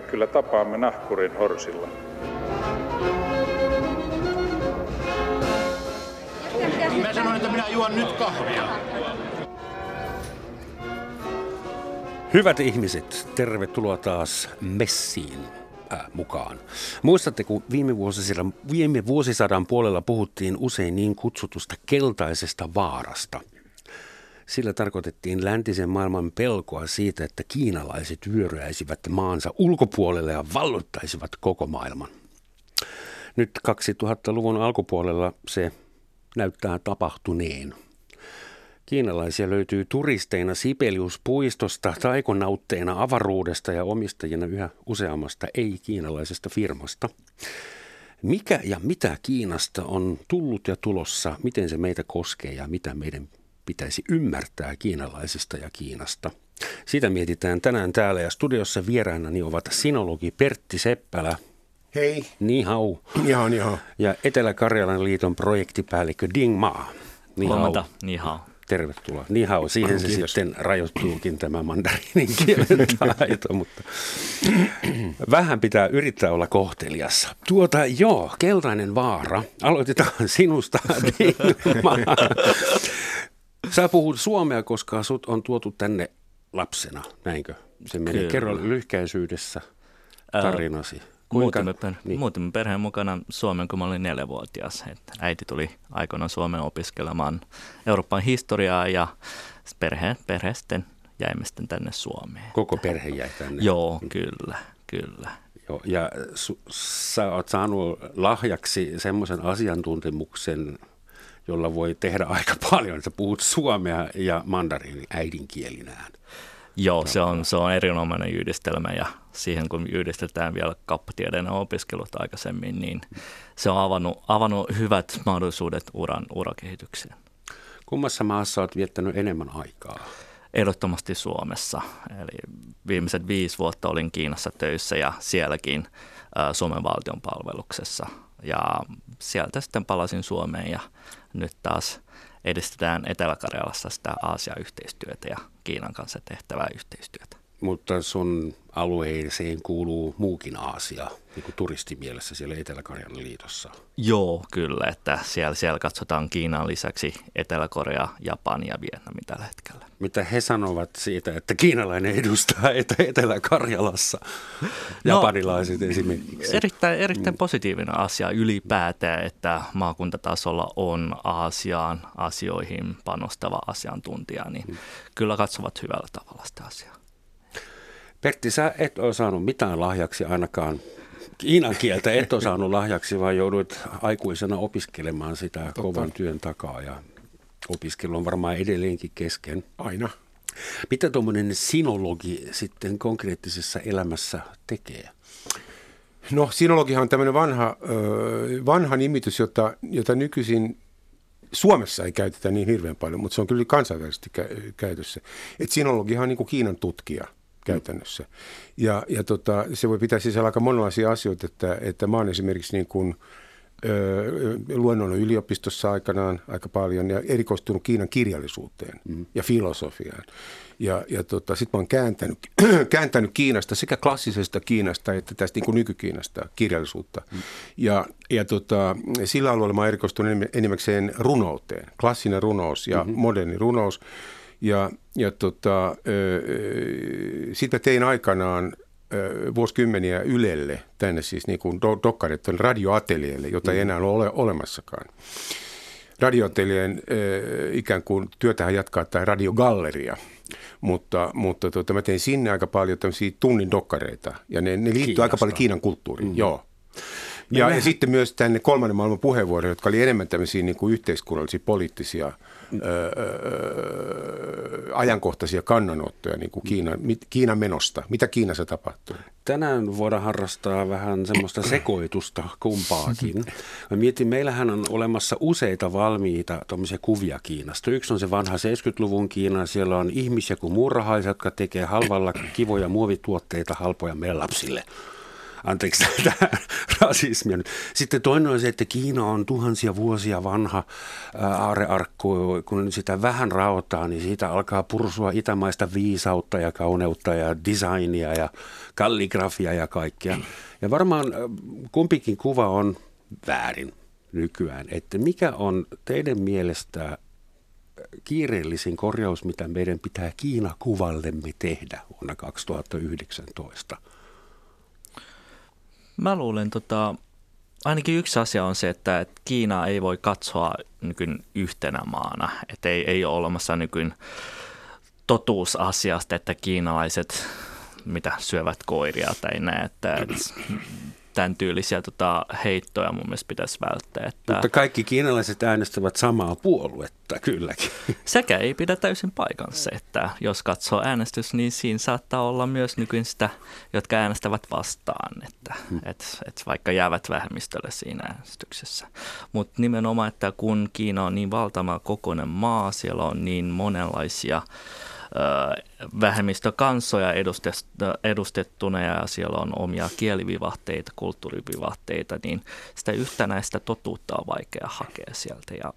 me kyllä tapaamme nahkurin horsilla. Mä sanoin, että minä juon nyt kahvia. Hyvät ihmiset, tervetuloa taas messiin äh, mukaan. Muistatte, kun viime vuosisadan, viime vuosisadan puolella puhuttiin usein niin kutsutusta keltaisesta vaarasta. Sillä tarkoitettiin läntisen maailman pelkoa siitä, että kiinalaiset vyöryäisivät maansa ulkopuolelle ja valloittaisivat koko maailman. Nyt 2000-luvun alkupuolella se näyttää tapahtuneen. Kiinalaisia löytyy turisteina Sibeliuspuistosta, taikonautteina avaruudesta ja omistajina yhä useammasta ei-kiinalaisesta firmasta. Mikä ja mitä Kiinasta on tullut ja tulossa, miten se meitä koskee ja mitä meidän pitäisi ymmärtää kiinalaisista ja Kiinasta? Sitä mietitään tänään täällä ja studiossa vierainani ovat sinologi Pertti Seppälä. Hei. Ni hau. Ni hao, ni hao. Ja Etelä-Karjalan liiton projektipäällikkö Ding Ma. Ni hao. Huomenta, ni hao. Tervetuloa. Niin hao, siihen se Kiitos. sitten rajoittuukin tämä mandariinin kielen taito, mutta vähän pitää yrittää olla kohteliassa. Tuota, joo, keltainen vaara. Aloitetaan sinusta. Dingma. Sä puhut suomea, koska sut on tuotu tänne lapsena, näinkö? Se. Kyllä. Kerro lyhkäisyydessä tarinasi. Muutimme, per, niin. muutimme perheen mukana Suomen, kun mä olin neljävuotias. Et äiti tuli aikoinaan Suomeen opiskelemaan Euroopan historiaa ja perhe, perhe sitten jäimme sitten tänne Suomeen. Koko perhe jäi tänne. Joo, kyllä, kyllä. Joo, ja su, sä oot saanut lahjaksi semmoisen asiantuntemuksen, jolla voi tehdä aika paljon. Sä puhut suomea ja mandariini äidinkielinään. Joo, se on, se on erinomainen yhdistelmä ja siihen kun yhdistetään vielä kauppatieteiden opiskelut aikaisemmin, niin se on avannut, avannut hyvät mahdollisuudet uran, urakehitykseen. Kummassa maassa oot viettänyt enemmän aikaa? Ehdottomasti Suomessa. Eli viimeiset viisi vuotta olin Kiinassa töissä ja sielläkin Suomen valtion palveluksessa. Ja sieltä sitten palasin Suomeen ja nyt taas edistetään Etelä-Karjalassa sitä Aasia-yhteistyötä ja Kiinan kanssa tehtävää yhteistyötä. Mutta sun alueeseen kuuluu muukin Aasia, niin kuin turistimielessä siellä Etelä-Karjalan liitossa. Joo, kyllä, että siellä, siellä katsotaan Kiinan lisäksi Etelä-Korea, Japani ja Vietnami tällä hetkellä. Mitä he sanovat siitä, että kiinalainen edustaa Etä- Etelä-Karjalassa, No, japanilaiset esimerkiksi? Erittäin, erittäin positiivinen asia ylipäätään, että maakuntatasolla on Aasiaan asioihin panostava asiantuntija, niin kyllä katsovat hyvällä tavalla sitä asiaa. Pertti, sä et ole saanut mitään lahjaksi ainakaan. Kiinan kieltä et ole saanut lahjaksi, vaan jouduit aikuisena opiskelemaan sitä Totta. kovan työn takaa ja opiskelu on varmaan edelleenkin kesken. Aina. Mitä tuommoinen sinologi sitten konkreettisessa elämässä tekee? No, sinologihan on tämmöinen vanha, vanha nimitys, jota, jota nykyisin Suomessa ei käytetä niin hirveän paljon, mutta se on kyllä kansainvälisesti kä- käytössä. Et sinologihan on niin kuin Kiinan tutkija käytännössä. Ja, ja tota, se voi pitää sisällä aika monenlaisia asioita, että, että mä oon esimerkiksi niin kuin, ö, luennoinut yliopistossa aikanaan aika paljon ja erikoistunut Kiinan kirjallisuuteen mm. ja filosofiaan. Ja, ja tota, sitten mä oon kääntänyt, kääntänyt Kiinasta, sekä klassisesta Kiinasta että tästä niin kuin nykykiinasta kirjallisuutta. Mm. Ja, ja tota, sillä alueella mä oon erikoistunut enim- enimmäkseen runouteen, klassinen runous ja mm-hmm. moderni runous. Ja, ja tota, sitten tein aikanaan vuosikymmeniä Ylelle, tänne siis niin kuin do, dokkarit tuonne radioatelialle, jota ei enää ole olemassakaan. Radioatelien ö, ikään kuin työtähän jatkaa tämä radiogalleria, mutta, mutta tota, mä tein sinne aika paljon tämmöisiä tunnin dokkareita, ja ne, ne liittyy aika paljon Kiinan kulttuuriin, mm. joo. Ja, ja sitten myös tänne kolmannen maailman puheenvuoroja, jotka oli enemmän tämmöisiä niin kuin yhteiskunnallisia, poliittisia, mm. Ajankohtaisia kannanottoja niin kuin Kiinan, Kiinan menosta. Mitä Kiinassa tapahtuu? Tänään voidaan harrastaa vähän semmoista sekoitusta kumpaakin. Mä mietin, meillähän on olemassa useita valmiita kuvia Kiinasta. Yksi on se vanha 70-luvun Kiina. Siellä on ihmisiä kuin muurahaisia, jotka tekee halvalla kivoja muovituotteita halpoja meidän lapsille. Anteeksi tätä rasismia nyt. Sitten toinen on se, että Kiina on tuhansia vuosia vanha aarearkku. Kun sitä vähän raotaa, niin siitä alkaa pursua itämaista viisautta ja kauneutta ja designia ja kalligrafia ja kaikkea. Ja varmaan kumpikin kuva on väärin nykyään. Että mikä on teidän mielestä kiireellisin korjaus, mitä meidän pitää Kiina-kuvallemme tehdä vuonna 2019? Mä luulen, tota, ainakin yksi asia on se, että, että Kiina ei voi katsoa nykyn yhtenä maana. Että ei, ei ole olemassa nykyn totuusasiasta, että kiinalaiset mitä syövät koiria tai näin, että, että tämän tyylisiä tota, heittoja mun mielestä pitäisi välttää. Että Mutta kaikki kiinalaiset äänestävät samaa puoluetta, kylläkin. Sekä ei pidä täysin paikansa, että jos katsoo äänestys, niin siinä saattaa olla myös nykyin sitä, jotka äänestävät vastaan, että hmm. et, et vaikka jäävät vähemmistölle siinä äänestyksessä. Mutta nimenomaan, että kun Kiina on niin valtava kokoinen maa, siellä on niin monenlaisia vähemmistökansoja edustettuna ja siellä on omia kielivivahteita, kulttuurivivahteita, niin sitä yhtenäistä totuutta on vaikea hakea sieltä. Ja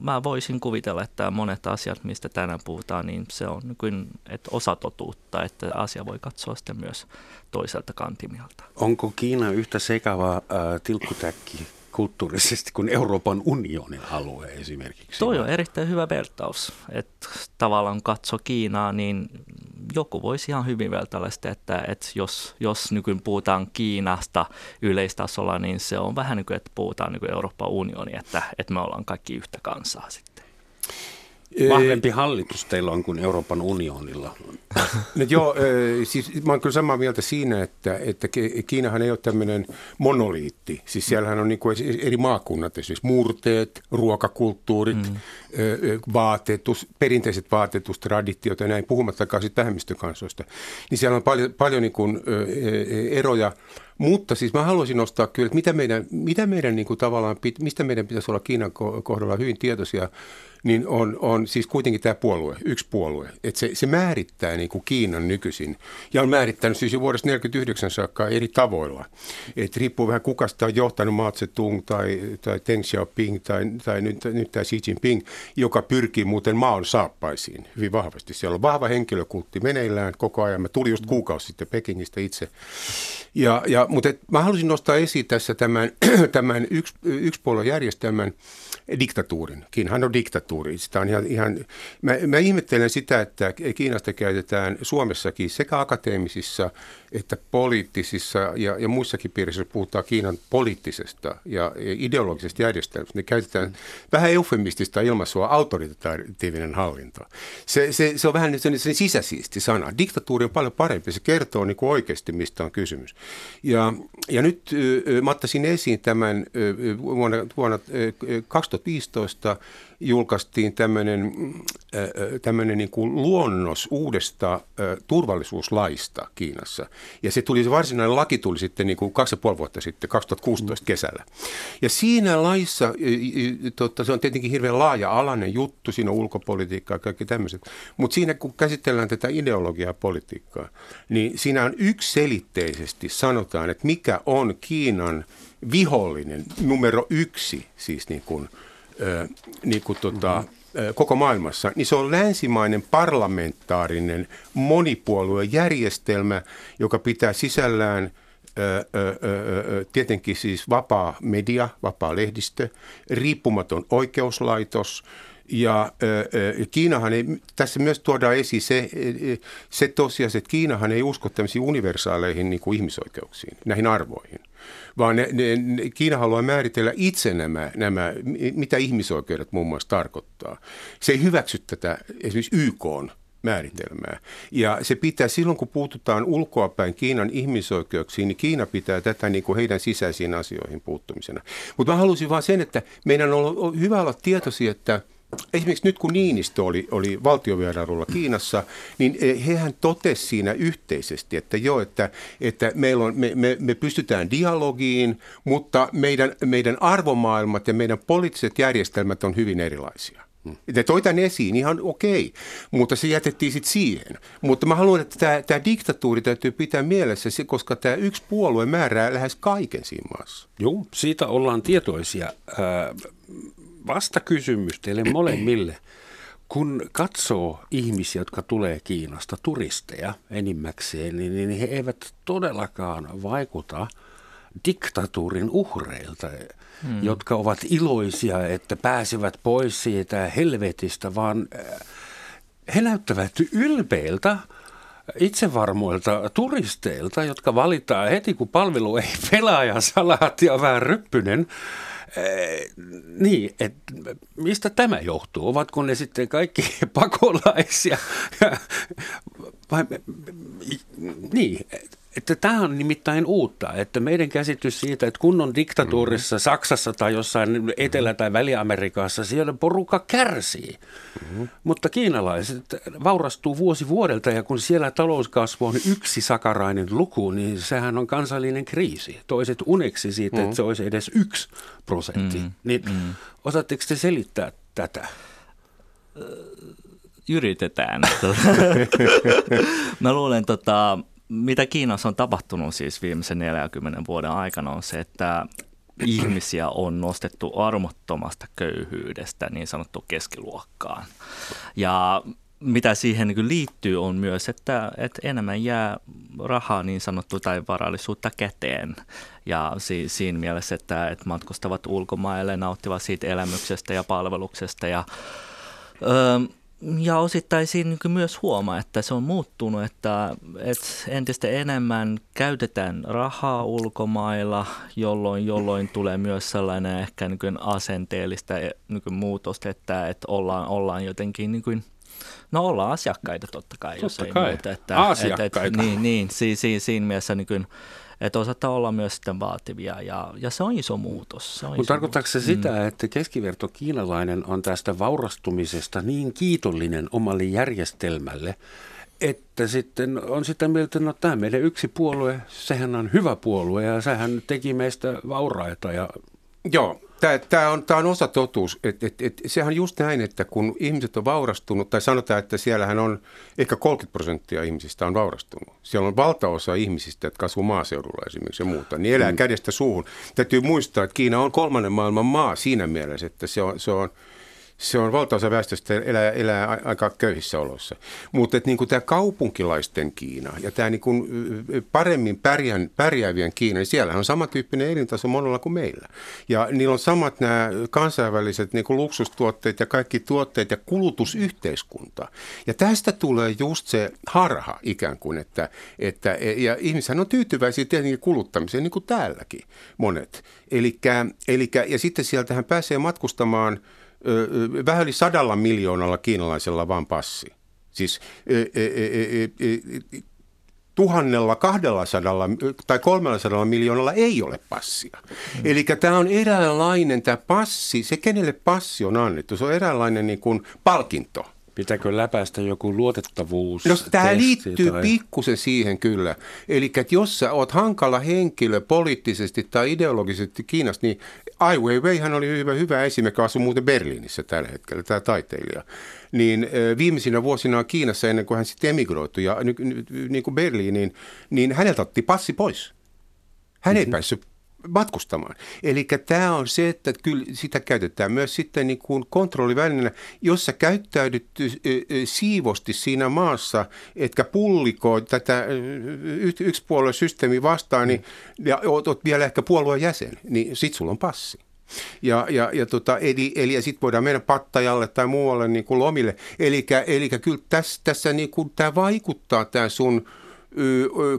mä voisin kuvitella, että monet asiat, mistä tänään puhutaan, niin se on niin että osa totuutta, että asia voi katsoa sitten myös toiselta kantimilta. Onko Kiina yhtä sekava äh, tilkkutäkki kulttuurisesti kuin Euroopan unionin alue esimerkiksi. Toi on erittäin hyvä vertaus, että tavallaan katso Kiinaa, niin joku voisi ihan hyvin vertailla sitä, että, että jos, jos nykyään puhutaan Kiinasta yleistasolla, niin se on vähän niin kuin, että puhutaan niin kuin Euroopan unioni, että, että me ollaan kaikki yhtä kansaa sitten. Vahvempi hallitus teillä on kuin Euroopan unionilla. No joo, siis mä oon kyllä samaa mieltä siinä, että, että Kiinahan ei ole tämmöinen monoliitti. Siis siellähän on niin kuin eri maakunnat, esimerkiksi murteet, ruokakulttuurit, mm. vaatetus, perinteiset vaatetustraditiot ja näin, puhumattakaan sitten vähemmistökansoista. Niin siellä on paljon, paljon niin kuin eroja mutta siis mä haluaisin nostaa kyllä, että mitä meidän, mitä meidän niin kuin tavallaan, mistä meidän pitäisi olla Kiinan kohdalla hyvin tietoisia, niin on, on siis kuitenkin tämä puolue, yksi puolue. Että se, se määrittää niin kuin Kiinan nykyisin ja on määrittänyt siis jo vuodesta 1949 saakka eri tavoilla. että riippuu vähän kuka sitä on johtanut, Mao Zedong tai, tai Deng Xiaoping tai, tai nyt, nyt tämä Xi Jinping, joka pyrkii muuten maan saappaisiin hyvin vahvasti. Siellä on vahva henkilökultti meneillään koko ajan. Mä tulin just kuukausi sitten Pekingistä itse. Ja, ja, mutta et, mä halusin nostaa esiin tässä tämän, tämän yksi, yksipuoluejärjestelmän diktatuurin. Kiinahan on diktatuuri. Sitä on ihan, ihan, mä, mä ihmettelen sitä, että Kiinasta käytetään Suomessakin sekä akateemisissa että poliittisissa ja, ja muissakin piirissä puhutaan Kiinan poliittisesta ja ideologisesta järjestelmästä. Ne käytetään vähän eufemistista ilmaisua autoritatiivinen hallinto. Se, se, se on vähän sen, sen sisäsiisti sana. Diktatuuri on paljon parempi. Se kertoo niin kuin oikeasti, mistä on kysymys. Ja, ja nyt mä ottaisin esiin tämän vuonna, vuonna 2015 julkaistiin tämmöinen, tämmöinen niin kuin luonnos uudesta turvallisuuslaista Kiinassa. Ja se tuli, se varsinainen laki tuli sitten niin kuin kaksi ja puoli vuotta sitten, 2016 kesällä. Ja siinä laissa, totta, se on tietenkin hirveän laaja-alainen juttu, siinä on ulkopolitiikkaa ja kaikki tämmöiset. Mutta siinä kun käsitellään tätä ideologiaa ja politiikkaa, niin siinä on yksiselitteisesti sanotaan, että mikä on Kiinan vihollinen numero yksi, siis niin kuin – niin kuin tota, koko maailmassa, niin se on länsimainen parlamentaarinen monipuoluejärjestelmä, joka pitää sisällään tietenkin siis vapaa media, vapaa lehdistö, riippumaton oikeuslaitos, ja Kiinahan ei, tässä myös tuodaan esiin se, se tosiaan, että Kiinahan ei usko tämmöisiin universaaleihin niin kuin ihmisoikeuksiin, näihin arvoihin vaan ne, ne, ne, Kiina haluaa määritellä itse nämä, nämä, mitä ihmisoikeudet muun muassa tarkoittaa. Se ei hyväksy tätä esimerkiksi YK määritelmää. Ja se pitää silloin, kun puututaan ulkoapäin Kiinan ihmisoikeuksiin, niin Kiina pitää tätä niin kuin heidän sisäisiin asioihin puuttumisena. Mutta mä halusin vaan sen, että meidän on hyvä olla tietoisia, että – Esimerkiksi nyt kun Niinistö oli, oli valtiovierailulla Kiinassa, niin eh, hehän totesi siinä yhteisesti, että joo, että, että meillä on, me, me, me pystytään dialogiin, mutta meidän, meidän arvomaailmat ja meidän poliittiset järjestelmät on hyvin erilaisia. Ne toi tämän esiin, ihan okei, mutta se jätettiin sitten siihen. Mutta mä haluan, että tämä, tämä diktatuuri täytyy pitää mielessä, koska tämä yksi puolue määrää lähes kaiken siinä maassa. Joo, siitä ollaan tietoisia. Vasta kysymys teille molemmille. Kun katsoo ihmisiä, jotka tulee Kiinasta, turisteja enimmäkseen, niin he eivät todellakaan vaikuta diktatuurin uhreilta hmm. jotka ovat iloisia, että pääsevät pois siitä helvetistä, vaan äh, he näyttävät ylpeiltä itsevarmoilta turisteilta, jotka valitaan heti, kun palvelu ei pelaa ja salaat ja vähän ryppynen. Niin, että mistä tämä johtuu? Ovatko ne sitten kaikki pakolaisia? Vai, niin, että tämä on nimittäin uutta, että meidän käsitys siitä, että kunnon diktatuurissa mm-hmm. Saksassa tai jossain Etelä- tai Väli-Amerikassa siellä porukka kärsii. Mm-hmm. Mutta kiinalaiset vaurastuu vuosi vuodelta ja kun siellä talouskasvu on yksi sakarainen luku, niin sehän on kansallinen kriisi. Toiset uneksi siitä, mm-hmm. että se olisi edes yksi prosentti. Mm-hmm. Niin mm-hmm. osaatteko te selittää tätä? Yritetään. Mä luulen, tota, mitä Kiinassa on tapahtunut siis viimeisen 40 vuoden aikana on se, että ihmisiä on nostettu armottomasta köyhyydestä niin sanottu keskiluokkaan. Ja mitä siihen niin liittyy on myös, että, että enemmän jää rahaa niin sanottu tai varallisuutta käteen. Ja si, siinä mielessä, että, että matkustavat ulkomaille, nauttivat siitä elämyksestä ja palveluksesta ja öö, ja osittain siinä myös huomaa, että se on muuttunut, että, että entistä enemmän käytetään rahaa ulkomailla, jolloin, jolloin tulee myös sellainen ehkä niin asenteellista niin muutosta, että, että ollaan, ollaan jotenkin niin kuin, No ollaan asiakkaita totta kai, totta jos kai. muuta. Että, asiakkaita. Että, niin, niin si, si, siinä mielessä niin kuin, että osataan olla myös sitten vaativia ja, ja se on iso muutos. Mutta tarkoittaako se sitä, mm. että keskiverto kiinalainen on tästä vaurastumisesta niin kiitollinen omalle järjestelmälle, että sitten on sitä mieltä, että no tämä meidän yksi puolue, sehän on hyvä puolue ja sehän teki meistä vauraita. Ja... Joo, Tämä on, tämä on osa totuus. Et, et, et, sehän on just näin, että kun ihmiset on vaurastunut, tai sanotaan, että siellähän on ehkä 30 prosenttia ihmisistä on vaurastunut. Siellä on valtaosa ihmisistä, jotka asuu maaseudulla esimerkiksi ja muuta, niin elää mm. kädestä suuhun. Täytyy muistaa, että Kiina on kolmannen maailman maa siinä mielessä, että se on, se on – se on valtaosa väestöstä elää, elää aika köyhissä oloissa. Mutta niin tämä kaupunkilaisten Kiina ja tämä niin kuin paremmin pärjään, pärjäävien Kiina, niin siellä on samantyyppinen elintaso monella kuin meillä. Ja niillä on samat nämä kansainväliset niin kuin luksustuotteet ja kaikki tuotteet ja kulutusyhteiskunta. Ja tästä tulee just se harha ikään kuin, että, että ja ihmishän on tyytyväisiä tietenkin kuluttamiseen, niin kuin täälläkin monet. Elikkä, elikkä, ja sitten sieltähän pääsee matkustamaan – vähän yli sadalla miljoonalla kiinalaisella vaan passi. Siis tuhannella, kahdella sadalla tai kolmella sadalla miljoonalla ei ole passia. Mm. Eli tämä on eräänlainen, tämä passi, se kenelle passi on annettu, se on eräänlainen niin kuin palkinto – Pitääkö läpäistä joku luotettavuus? No, tämä liittyy tai... pikkusen siihen kyllä. Eli että jos sä oot hankala henkilö poliittisesti tai ideologisesti Kiinasta, niin Ai Weiwei hän oli hyvä, hyvä esimerkki, asui muuten Berliinissä tällä hetkellä, tämä taiteilija. Niin viimeisinä vuosina Kiinassa, ennen kuin hän sitten emigroitui ja niin kuin Berliiniin, niin häneltä otti passi pois. Hän ei mm-hmm. päässyt matkustamaan. Eli tämä on se, että kyllä sitä käytetään myös sitten niin kuin kontrollivälineenä, jos sä käyttäydyt siivosti siinä maassa, etkä pullikoi tätä yksipuolueen systeemiä vastaan, niin, ja oot vielä ehkä puolueen jäsen, niin sit sulla on passi. Ja, ja, ja, tota, eli, eli ja sitten voidaan mennä pattajalle tai muualle niin kuin lomille. Eli, eli kyllä tässä, tässä niin kuin, tämä vaikuttaa tämä sun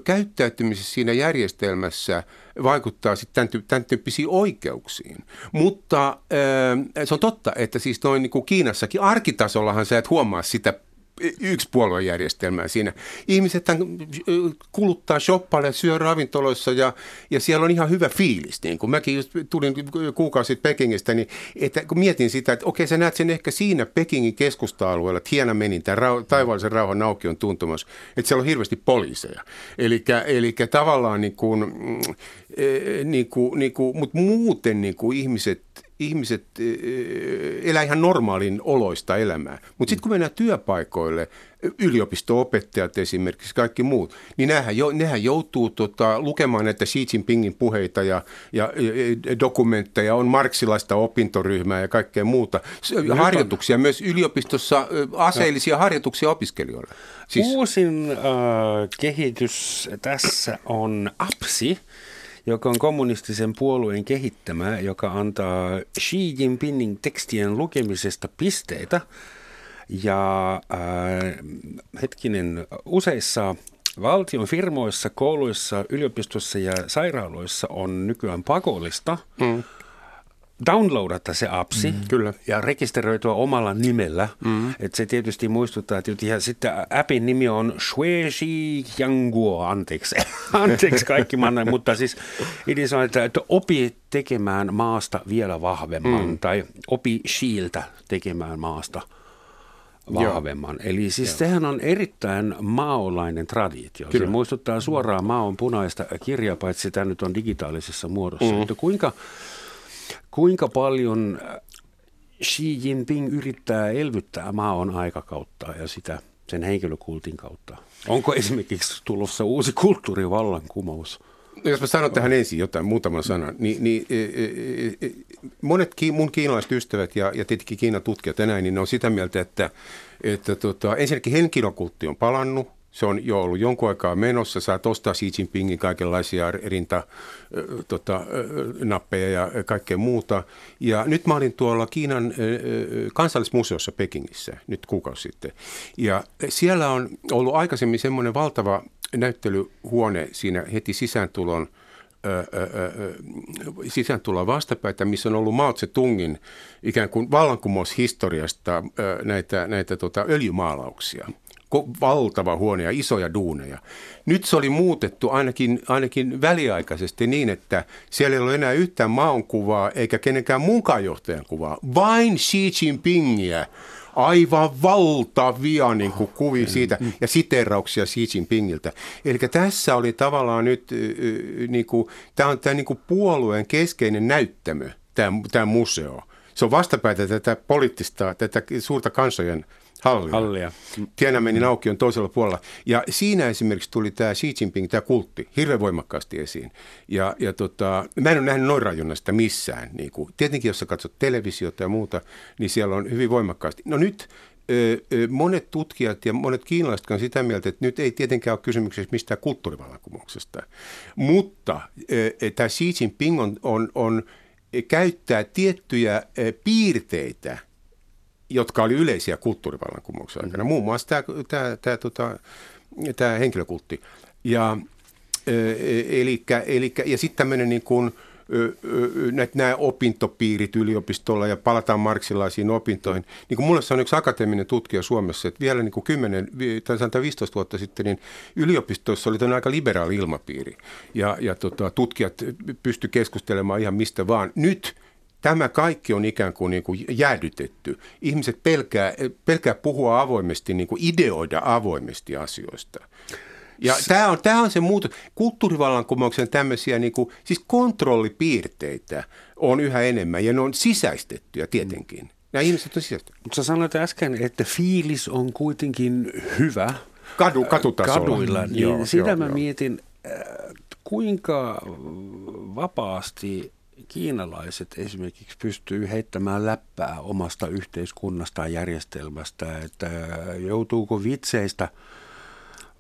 käyttäytymisessä siinä järjestelmässä vaikuttaa sitten tämän, tämän tyyppisiin oikeuksiin. Mutta se on totta, että siis noin niin kuin Kiinassakin arkitasollahan sä et huomaa sitä yksi puoluejärjestelmää siinä. Ihmiset kuluttaa, shoppailee, syö ravintoloissa ja, ja siellä on ihan hyvä fiilis. Niin kun mäkin just tulin kuukausi Pekingistä, niin että kun mietin sitä, että okei sä näet sen ehkä siinä Pekingin keskusta-alueella, menin, tämä rau, taivaallisen rauhan on tuntumus, että siellä on hirveästi poliiseja. Eli tavallaan niin kuin, mm, e, niin kuin, niin kuin, mutta muuten niin kuin ihmiset ihmiset elää ihan normaalin oloista elämää. Mutta sitten kun mennään työpaikoille, yliopisto-opettajat esimerkiksi, kaikki muut, niin nehän, jo, nehän joutuu tota, lukemaan näitä Xi Jinpingin puheita ja, ja, ja dokumentteja, on marksilaista opintoryhmää ja kaikkea muuta. Harjoituksia myös yliopistossa, aseellisia harjoituksia opiskelijoille. Siis... Uusin äh, kehitys tässä on APSI, joka on kommunistisen puolueen kehittämä, joka antaa Xi Jinpingin tekstien lukemisesta pisteitä. Ja äh, hetkinen, useissa valtion firmoissa, kouluissa, yliopistossa ja sairaaloissa on nykyään pakollista mm downloadata se appsi mm. Kyllä. ja rekisteröityä omalla nimellä. Mm. Et se tietysti muistuttaa, että ja sitten appin nimi on Shueji Yangguo, anteeksi, anteeksi kaikki manna, mutta siis idea on, että, että opi tekemään maasta vielä vahvemman mm. tai opi Shiiltä tekemään maasta vahvemman. Joo. Eli siis Joo. sehän on erittäin maolainen traditio. Kyllä. Se muistuttaa suoraan maon punaista kirjaa, paitsi sitä nyt on digitaalisessa muodossa. Mm. Että kuinka Kuinka paljon äh, Xi Jinping yrittää elvyttää maon aikakautta ja sitä sen henkilökultin kautta? Onko esimerkiksi tulossa uusi kulttuurivallankumous? Jos mä sanon tähän ensin jotain, muutaman sanan, niin, niin e, e, e, monet ki, mun kiinalaiset ystävät ja, ja tietenkin Kiinan tutkijat ja näin, niin ne on sitä mieltä, että, että tota, ensinnäkin henkilökultti on palannut, se on jo ollut jonkun aikaa menossa. Saat ostaa Xi Jinpingin kaikenlaisia rinta tota, nappeja ja kaikkea muuta. Ja nyt mä olin tuolla Kiinan kansallismuseossa Pekingissä nyt kuukausi sitten. Ja siellä on ollut aikaisemmin semmoinen valtava näyttelyhuone siinä heti sisääntulon sisääntuloa vastapäätä, missä on ollut Mao Tse-tungin ikään kuin vallankumoushistoriasta näitä, näitä tota, öljymaalauksia valtava huone ja isoja duuneja. Nyt se oli muutettu ainakin, ainakin väliaikaisesti niin, että siellä ei ole enää yhtään maankuvaa eikä kenenkään muunkaan johtajan kuvaa, vain Xi Jinpingiä aivan valtavia niin kuin kuvia siitä ja siterauksia Xi Jinpingiltä. Eli tässä oli tavallaan nyt, niin kuin, tämä on tämä niin kuin puolueen keskeinen näyttämö, tämä, tämä museo. Se on vastapäätä tätä poliittista, tätä suurta kansojen Hallia. Hallia. Tiananmenin auki on toisella puolella. Ja siinä esimerkiksi tuli tämä Xi Jinping, tämä kultti, hirveän voimakkaasti esiin. Ja, ja tota, mä en ole nähnyt noin rajunnasta missään. Niin kuin, tietenkin, jos sä katsot televisiota ja muuta, niin siellä on hyvin voimakkaasti. No nyt monet tutkijat ja monet kiinalaiset on sitä mieltä, että nyt ei tietenkään ole kysymyksessä mistään kulttuurivallankumouksesta. Mutta tämä Xi Jinping on, on, on käyttää tiettyjä piirteitä – jotka oli yleisiä kulttuurivallankumouksen aikana. Muun muassa tämä, tämä, tämä, tota, tämä henkilökultti. Ja, eli, eli, ja sitten tämmöinen niin kuin, nämä opintopiirit yliopistolla ja palataan marksilaisiin opintoihin. Niin kuin mulle on yksi akateeminen tutkija Suomessa, että vielä niin kuin 10 tai 15 vuotta sitten niin yliopistoissa oli aika liberaali ilmapiiri ja, ja tota, tutkijat pysty keskustelemaan ihan mistä vaan. Nyt – Tämä kaikki on ikään kuin, niin kuin jäädytetty. Ihmiset pelkää, pelkää puhua avoimesti, niin kuin ideoida avoimesti asioista. Ja tämä on, tämä on se muutos. Kulttuurivallankumouksen tämmöisiä niin kuin, siis kontrollipiirteitä on yhä enemmän ja ne on sisäistettyjä tietenkin. Nämä ihmiset on sisäistettyjä. Mutta sä sanoit äsken, että fiilis on kuitenkin hyvä. Kadu, katutasolla. Kaduilla, niin joo, sitä joo, mä joo. mietin, kuinka vapaasti kiinalaiset esimerkiksi pystyy heittämään läppää omasta yhteiskunnastaan järjestelmästä, että joutuuko vitseistä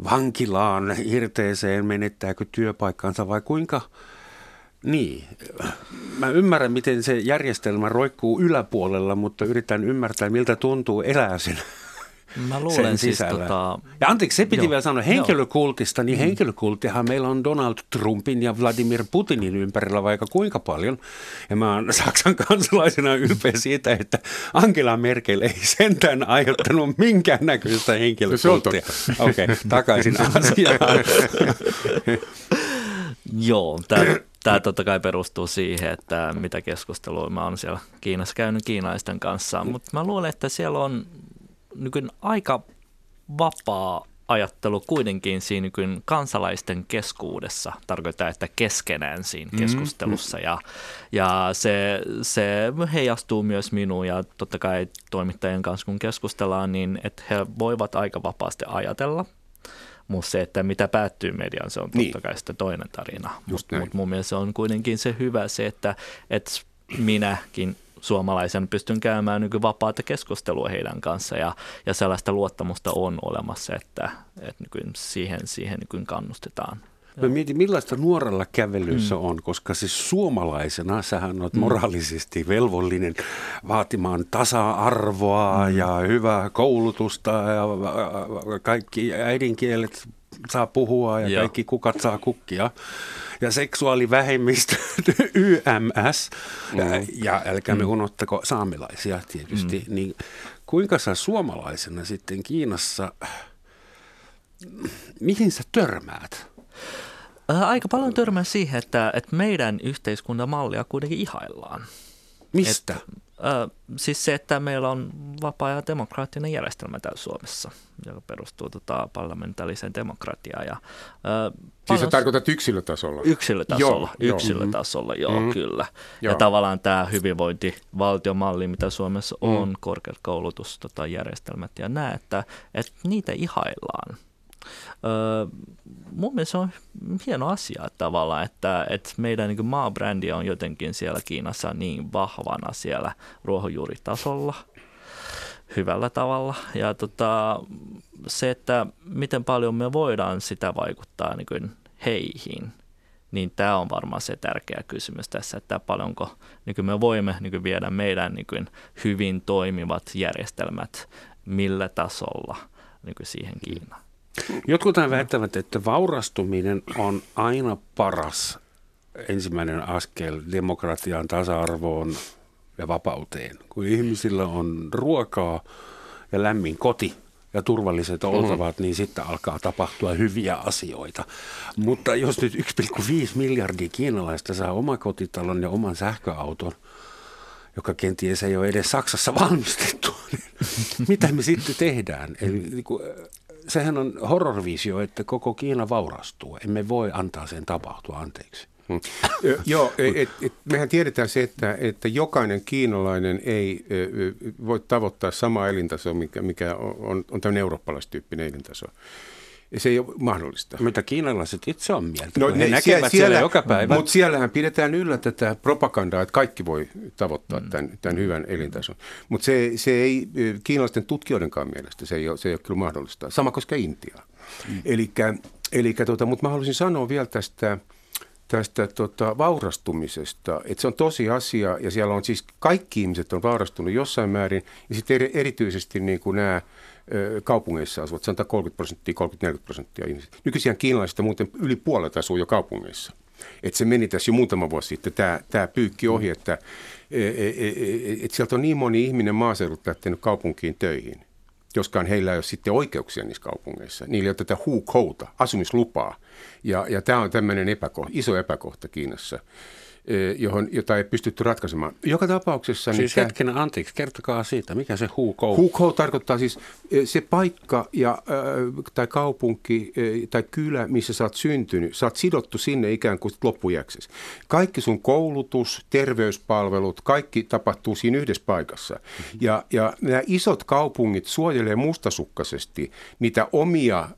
vankilaan, irteeseen, menettääkö työpaikkansa vai kuinka? Niin, mä ymmärrän, miten se järjestelmä roikkuu yläpuolella, mutta yritän ymmärtää, miltä tuntuu elää sen Mä luulen sen siis sisällä. Tota... Ja anteeksi, se piti joo, vielä sanoa henkilökultista, niin mm. henkilökulttihan meillä on Donald Trumpin ja Vladimir Putinin ympärillä vaikka kuinka paljon. Ja mä oon Saksan kansalaisena ylpeä siitä, että Angela Merkel ei sentään aiheuttanut minkäännäköistä henkilökulttia. Okei, okay, takaisin asiaan. joo, tämä Tämä totta kai perustuu siihen, että mitä keskustelua mä oon siellä Kiinassa käynyt kiinaisten kanssa, mutta mä luulen, että siellä on niin aika vapaa ajattelu kuitenkin siinä kuin kansalaisten keskuudessa tarkoittaa, että keskenään siinä keskustelussa. Mm, ja, ja se, se heijastuu myös minuun ja totta kai toimittajien kanssa kun keskustellaan, niin että he voivat aika vapaasti ajatella – mutta se, että mitä päättyy mediaan, se on totta niin. kai sitten toinen tarina. Mutta mut mun mielestä se on kuitenkin se hyvä se, että, että minäkin suomalaisen pystyn käymään niin vapaata keskustelua heidän kanssa ja, ja sellaista luottamusta on olemassa, että, että niin siihen, siihen niin kannustetaan. Mä mietin, millaista nuorella kävelyssä mm. on, koska siis suomalaisena sähän olet mm. moraalisesti velvollinen vaatimaan tasa-arvoa mm. ja hyvää koulutusta ja kaikki äidinkielet saa puhua ja Joo. kaikki kukat saa kukkia. Ja seksuaalivähemmistö, YMS, mm. ja älkäämme mm. unohtako saamelaisia tietysti, mm. niin kuinka sä suomalaisena sitten Kiinassa, mihin sä törmäät? Aika paljon törmää siihen, että, että meidän yhteiskuntamallia kuitenkin ihaillaan. Mistä? Et, siis se, että meillä on vapaa ja demokraattinen järjestelmä täällä Suomessa, joka perustuu tota, parlamentaariseen demokratiaan. Ja, äh, siis sä tarkoitat yksilötasolla? Yksilötasolla, joo, yksilötasolla, joo, joo mm-hmm. kyllä. Joo. Ja tavallaan tämä hyvinvointivaltiomalli, mitä Suomessa mm. on, korkeakoulutusjärjestelmät tota, ja nämä, että, että niitä ihaillaan – Öö, mun mielestä se on hieno asia tavallaan, että, että meidän niin maabrändi on jotenkin siellä Kiinassa niin vahvana siellä ruohonjuuritasolla hyvällä tavalla. Ja tota, se, että miten paljon me voidaan sitä vaikuttaa niin kuin heihin, niin tämä on varmaan se tärkeä kysymys tässä, että paljonko niin me voimme niin viedä meidän niin hyvin toimivat järjestelmät millä tasolla niin siihen Kiinaan. Jotkut väittävät, että vaurastuminen on aina paras ensimmäinen askel demokratiaan, tasa-arvoon ja vapauteen. Kun ihmisillä on ruokaa ja lämmin koti ja turvalliset mm-hmm. oltavat, mm-hmm. niin sitten alkaa tapahtua hyviä asioita. Mutta jos nyt 1,5 miljardia kiinalaista saa omakotitalon ja oman sähköauton, joka kenties ei ole edes Saksassa valmistettu, niin mitä me sitten tehdään? Eli niin kuin, sehän on horrorvisio, että koko Kiina vaurastuu. Emme voi antaa sen tapahtua, anteeksi. Hmm. Joo, et, et, mehän tiedetään se, että, että jokainen kiinalainen ei e, voi tavoittaa samaa elintasoa, mikä, mikä on, on tämmöinen eurooppalaistyyppinen elintaso. Se ei ole mahdollista. Mitä kiinalaiset itse on mieltä? No, he ne, näkevät siellä, siellä joka päivä. Mutta siellähän pidetään yllä tätä propagandaa, että kaikki voi tavoittaa mm. tämän, tämän hyvän elintason. Mutta se, se ei kiinalaisten tutkijoidenkaan mielestä, se ei ole, se ei ole kyllä mahdollista. Sama koskee Intiaa. Mm. Tota, mutta mä haluaisin sanoa vielä tästä, tästä tota, vaurastumisesta, että se on tosi asia ja siellä on siis kaikki ihmiset on vaurastunut jossain määrin ja sitten erityisesti niin kuin nämä kaupungeissa asuvat, sanotaan 30 prosenttia, 30-40 prosenttia ihmisistä. Nykyisiä kiinalaisista muuten yli puolet asuu jo kaupungeissa. Et se meni tässä jo muutama vuosi sitten tämä, tämä pyykki ohi, että et, et, et sieltä on niin moni ihminen maaseudulta lähtenyt kaupunkiin töihin, joskaan heillä ei ole sitten oikeuksia niissä kaupungeissa. Niillä ei ole tätä huukouta, asumislupaa. Ja, ja tämä on tämmöinen epäkohta, iso epäkohta Kiinassa. Eh, johon, jota ei pystytty ratkaisemaan. Joka tapauksessa... Siis niin hetkinen, anteeksi, kertokaa siitä, mikä se huukou? Huukou tarkoittaa siis eh, se paikka ja, äh, tai kaupunki äh, tai kylä, missä sä oot syntynyt. Sä oot sidottu sinne ikään kuin loppujäksesi. Kaikki sun koulutus, terveyspalvelut, kaikki tapahtuu siinä yhdessä paikassa. Mm-hmm. Ja, ja nämä isot kaupungit suojelee mustasukkaisesti niitä omia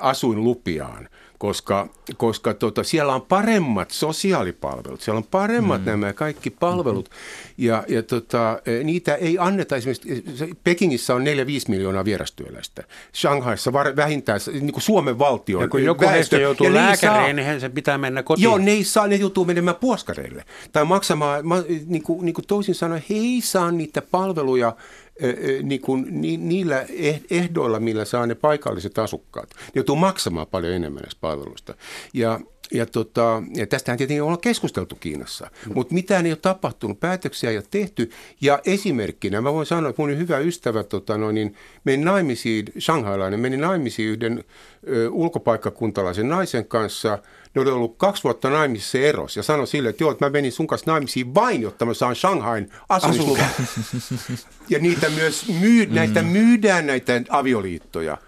asuinlupiaan koska, koska tota, siellä on paremmat sosiaalipalvelut, siellä on paremmat mm. nämä kaikki palvelut, mm-hmm. ja, ja tota, e, niitä ei anneta esimerkiksi, Pekingissä on 4-5 miljoonaa vierastyöläistä, Shanghaissa var, vähintään niin kuin Suomen valtio. Ja kun joku väestö, heistä joutuu lääkäriin, niin se pitää mennä kotiin. Joo, ne ei saa, ne joutuu menemään puoskareille, tai maksamaan, ma, niin kuin, niin kuin toisin sanoen, he ei saa niitä palveluja, niin kuin, ni, niillä eh, ehdoilla, millä saa ne paikalliset asukkaat. Ne joutuu maksamaan paljon enemmän näistä palveluista. Ja, ja, tota, ja tästähän tietenkin ollaan keskusteltu Kiinassa, mm. mutta mitään ei ole tapahtunut, päätöksiä ei ole tehty. Ja esimerkkinä mä voin sanoa, että mun hyvä ystävä tota, no, niin meni naimisiin, shanghailainen meni naimisiin yhden ö, ulkopaikkakuntalaisen naisen kanssa – ne oli ollut kaksi vuotta naimisissa eros ja sanoi sille, että joo, että mä menin sun kanssa naimisiin vain, jotta mä saan Shanghain asumisluvan. ja niitä myös myy, näitä myydään näitä avioliittoja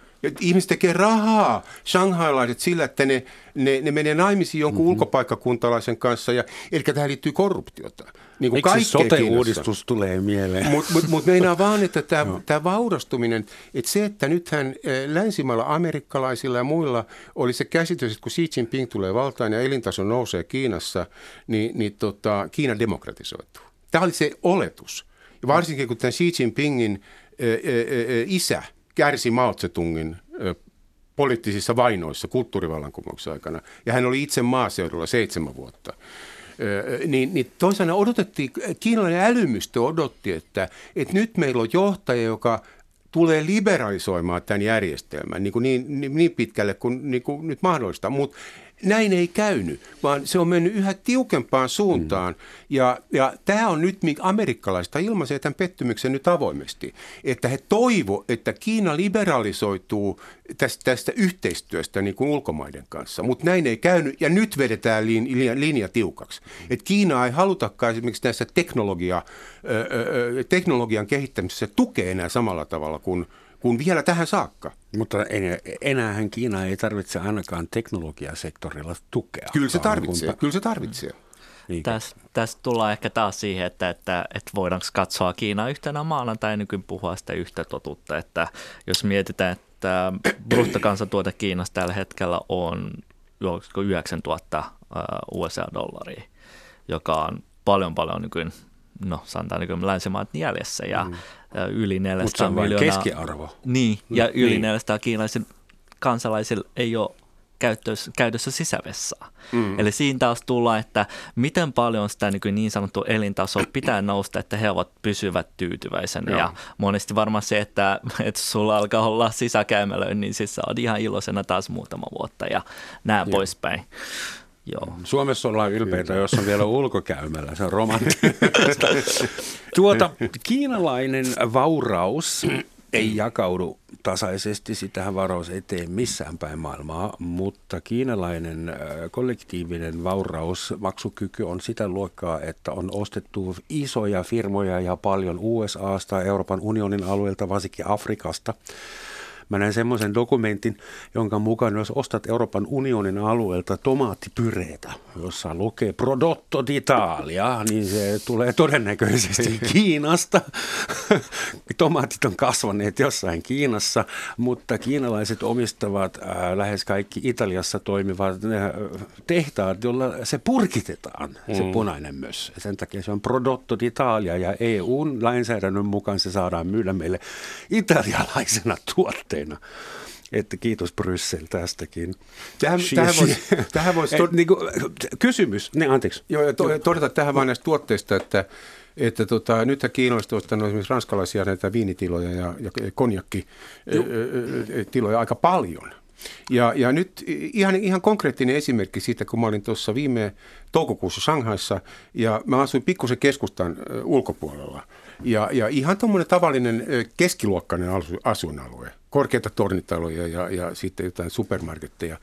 Ihmiset tekee rahaa, shanghailaiset sillä, että ne, ne, ne menee naimisiin jonkun mm-hmm. ulkopaikkakuntalaisen kanssa. Ja, eli tähän liittyy korruptiota. Niin kuin Miksi sote-uudistus tulee mieleen? Mutta mut, mut meinaa vaan, että tämä vaurastuminen, että se, että nythän eh, länsimailla amerikkalaisilla ja muilla oli se käsitys, että kun Xi Jinping tulee valtaan ja elintaso nousee Kiinassa, niin, niin tota, Kiina demokratisoituu. Tämä oli se oletus. Ja varsinkin kun tämän Xi Jinpingin ä, ä, ä, isä kärsi Mao ä, poliittisissa vainoissa kulttuurivallankumouksen aikana, ja hän oli itse maaseudulla seitsemän vuotta, niin, niin toisaalta odotettiin, kiinalainen älymystö odotti, että, että nyt meillä on johtaja, joka tulee liberalisoimaan tämän järjestelmän niin, kuin niin, niin, niin pitkälle kuin, niin kuin nyt mahdollista. Mutta näin ei käynyt, vaan se on mennyt yhä tiukempaan suuntaan. Mm. Ja, ja tämä on nyt, mikä amerikkalaista ilmaisee tämän pettymyksen nyt avoimesti, että he toivo, että Kiina liberalisoituu tästä, tästä yhteistyöstä niin kuin ulkomaiden kanssa, mutta näin ei käynyt ja nyt vedetään linja, linja tiukaksi. Et Kiina ei halutakaan esimerkiksi näissä teknologia, teknologian kehittämisessä tukea enää samalla tavalla kuin – kuin vielä tähän saakka. Mutta enäähän Kiina ei tarvitse ainakaan teknologiasektorilla tukea. Kyllä se tarvitsee, kun... kyllä se tarvitsee. Niin. Tästä täs tullaan ehkä taas siihen, että, että, että voidaanko katsoa Kiinaa yhtenä maana tai nykyään puhua sitä yhtä totuutta, että jos mietitään, että bruttokansantuote Kiinassa tällä hetkellä on 9000 USA-dollaria, joka on paljon paljon nykyään no sanotaan niin länsimaat jäljessä ja mm. yli 400 Mutta se on keskiarvo. Niin, ja yli niin. 400 kiinalaisilla kansalaisilla ei ole käytössä, käytössä sisävessaa. Mm. Eli siinä taas tullaan, että miten paljon sitä niin, niin sanottu elintaso pitää nousta, että he ovat pysyvät tyytyväisenä. Joo. Ja monesti varmaan se, että, että sulla alkaa olla sisäkäymälöön, niin siis sä oot ihan iloisena taas muutama vuotta ja näin poispäin. Joo. Suomessa ollaan ylpeitä, jos on vielä ulkokäymällä. Se on romanttista. tuota, kiinalainen vauraus ei jakaudu tasaisesti, sitähän varaus ei tee missään päin maailmaa, mutta kiinalainen kollektiivinen vauraus, maksukyky on sitä luokkaa, että on ostettu isoja firmoja ja paljon USAsta, Euroopan unionin alueelta, varsinkin Afrikasta Mä näin semmoisen dokumentin, jonka mukaan jos ostat Euroopan unionin alueelta tomaattipyreitä, jossa lukee Prodotto d'Italia, niin se tulee todennäköisesti Kiinasta. Tomaatit on kasvaneet jossain Kiinassa, mutta kiinalaiset omistavat äh, lähes kaikki Italiassa toimivat äh, tehtaat, jolla se purkitetaan, mm. se punainen myös. Sen takia se on Prodotto d'Italia ja EUn lainsäädännön mukaan se saadaan myydä meille italialaisena tuotteena aina. Että kiitos Bryssel tästäkin. Tähän, tähän voisi, tähän voisi tod- niin kuin, kysymys, ne anteeksi. Joo, ja to, todeta tähän vain näistä tuotteista, että että tota, nythän kiinalaiset ostanut esimerkiksi ranskalaisia näitä viinitiloja ja, ja konjakkitiloja aika paljon. Ja, ja nyt ihan, ihan konkreettinen esimerkki siitä, kun mä olin tuossa viime toukokuussa Shanghaissa ja mä asuin pikkusen keskustan ulkopuolella. Ja, ja ihan tuommoinen tavallinen keskiluokkainen asuinalue, korkeita tornitaloja ja, ja sitten jotain supermarketteja.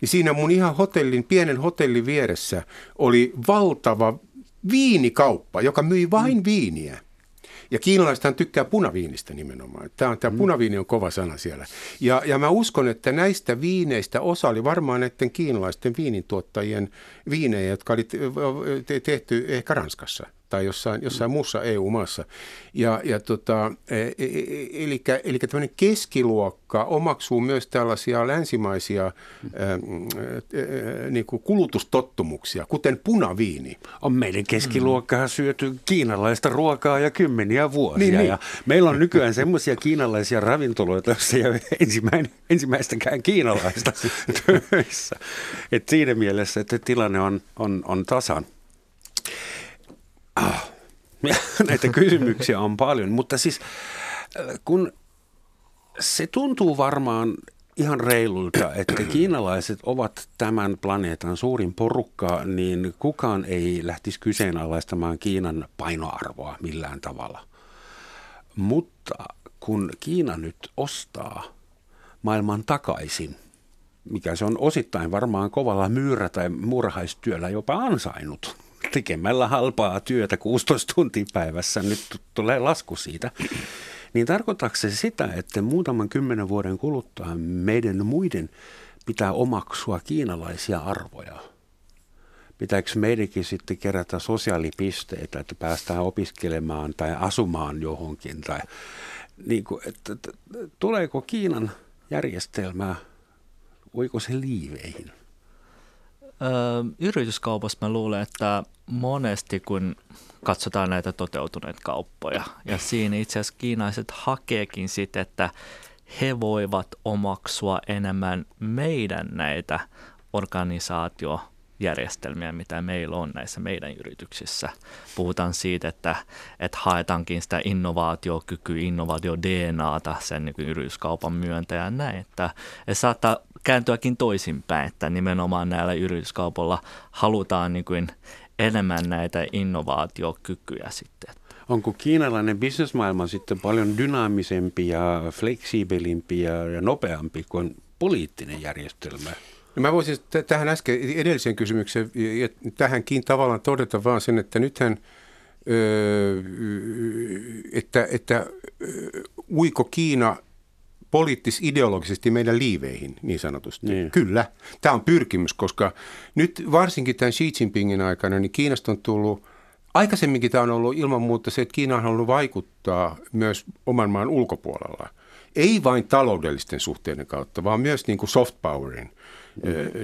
Niin siinä mun ihan hotellin, pienen hotellin vieressä oli valtava viinikauppa, joka myi vain mm. viiniä. Ja kiinalaisethan tykkää punaviinistä nimenomaan. Tämä, tämä mm. punaviini on kova sana siellä. Ja, ja mä uskon, että näistä viineistä osa oli varmaan näiden kiinalaisten viinintuottajien viinejä, jotka oli tehty ehkä Ranskassa tai jossain, jossain muussa EU-maassa. Ja, ja tota, e, e, e, eli, eli tämmöinen keskiluokka omaksuu myös tällaisia länsimaisia ää, niin kuin kulutustottumuksia, kuten punaviini. On meidän keskiluokkaa syöty kiinalaista ruokaa ja kymmeniä vuosia. Niin, niin. Ja meillä on nykyään semmoisia kiinalaisia ravintoloita, joissa ei ole ensimmäinen, ensimmäistäkään kiinalaista töissä. Et siinä mielessä, että tilanne on, on, on tasan. Ah, näitä kysymyksiä on paljon, mutta siis äh, kun se tuntuu varmaan ihan reilulta, että kiinalaiset ovat tämän planeetan suurin porukka, niin kukaan ei lähtisi kyseenalaistamaan Kiinan painoarvoa millään tavalla. Mutta kun Kiina nyt ostaa maailman takaisin, mikä se on osittain varmaan kovalla myyrä- tai murhaistyöllä jopa ansainnut, tekemällä halpaa työtä 16 tuntia päivässä, nyt tulee lasku siitä, niin tarkoittaako se sitä, että muutaman kymmenen vuoden kuluttua meidän muiden pitää omaksua kiinalaisia arvoja? Pitääkö meidänkin sitten kerätä sosiaalipisteitä, että päästään opiskelemaan tai asumaan johonkin? Tai, niin kuin, että, että, tuleeko Kiinan järjestelmää, voiko se liiveihin? Yrityskaupassa mä luulen, että monesti kun katsotaan näitä toteutuneita kauppoja, ja siinä itse asiassa kiinaiset hakeekin sitten, että he voivat omaksua enemmän meidän näitä organisaatio järjestelmiä, mitä meillä on näissä meidän yrityksissä. Puhutaan siitä, että, että haetaankin sitä innovaatiokykyä, innovaatio-DNAta sen niin yrityskaupan myöntä ja näin. Että, että saattaa kääntyäkin toisinpäin, että nimenomaan näillä yrityskaupalla halutaan niin kuin enemmän näitä innovaatiokykyjä sitten. Onko kiinalainen bisnesmaailma sitten paljon dynaamisempi ja fleksiibilimpi ja, ja nopeampi kuin poliittinen järjestelmä? No mä voisin t- tähän äsken edelliseen kysymykseen ja tähänkin tavallaan todeta vaan sen, että nythän, öö, että, että uiko Kiina poliittis-ideologisesti meidän liiveihin, niin sanotusti. Niin. Kyllä, tämä on pyrkimys, koska nyt varsinkin tämän Xi Jinpingin aikana, niin Kiinasta on tullut, aikaisemminkin tämä on ollut ilman muuta se, että Kiina on halunnut vaikuttaa myös oman maan ulkopuolella. Ei vain taloudellisten suhteiden kautta, vaan myös niin kuin soft powerin.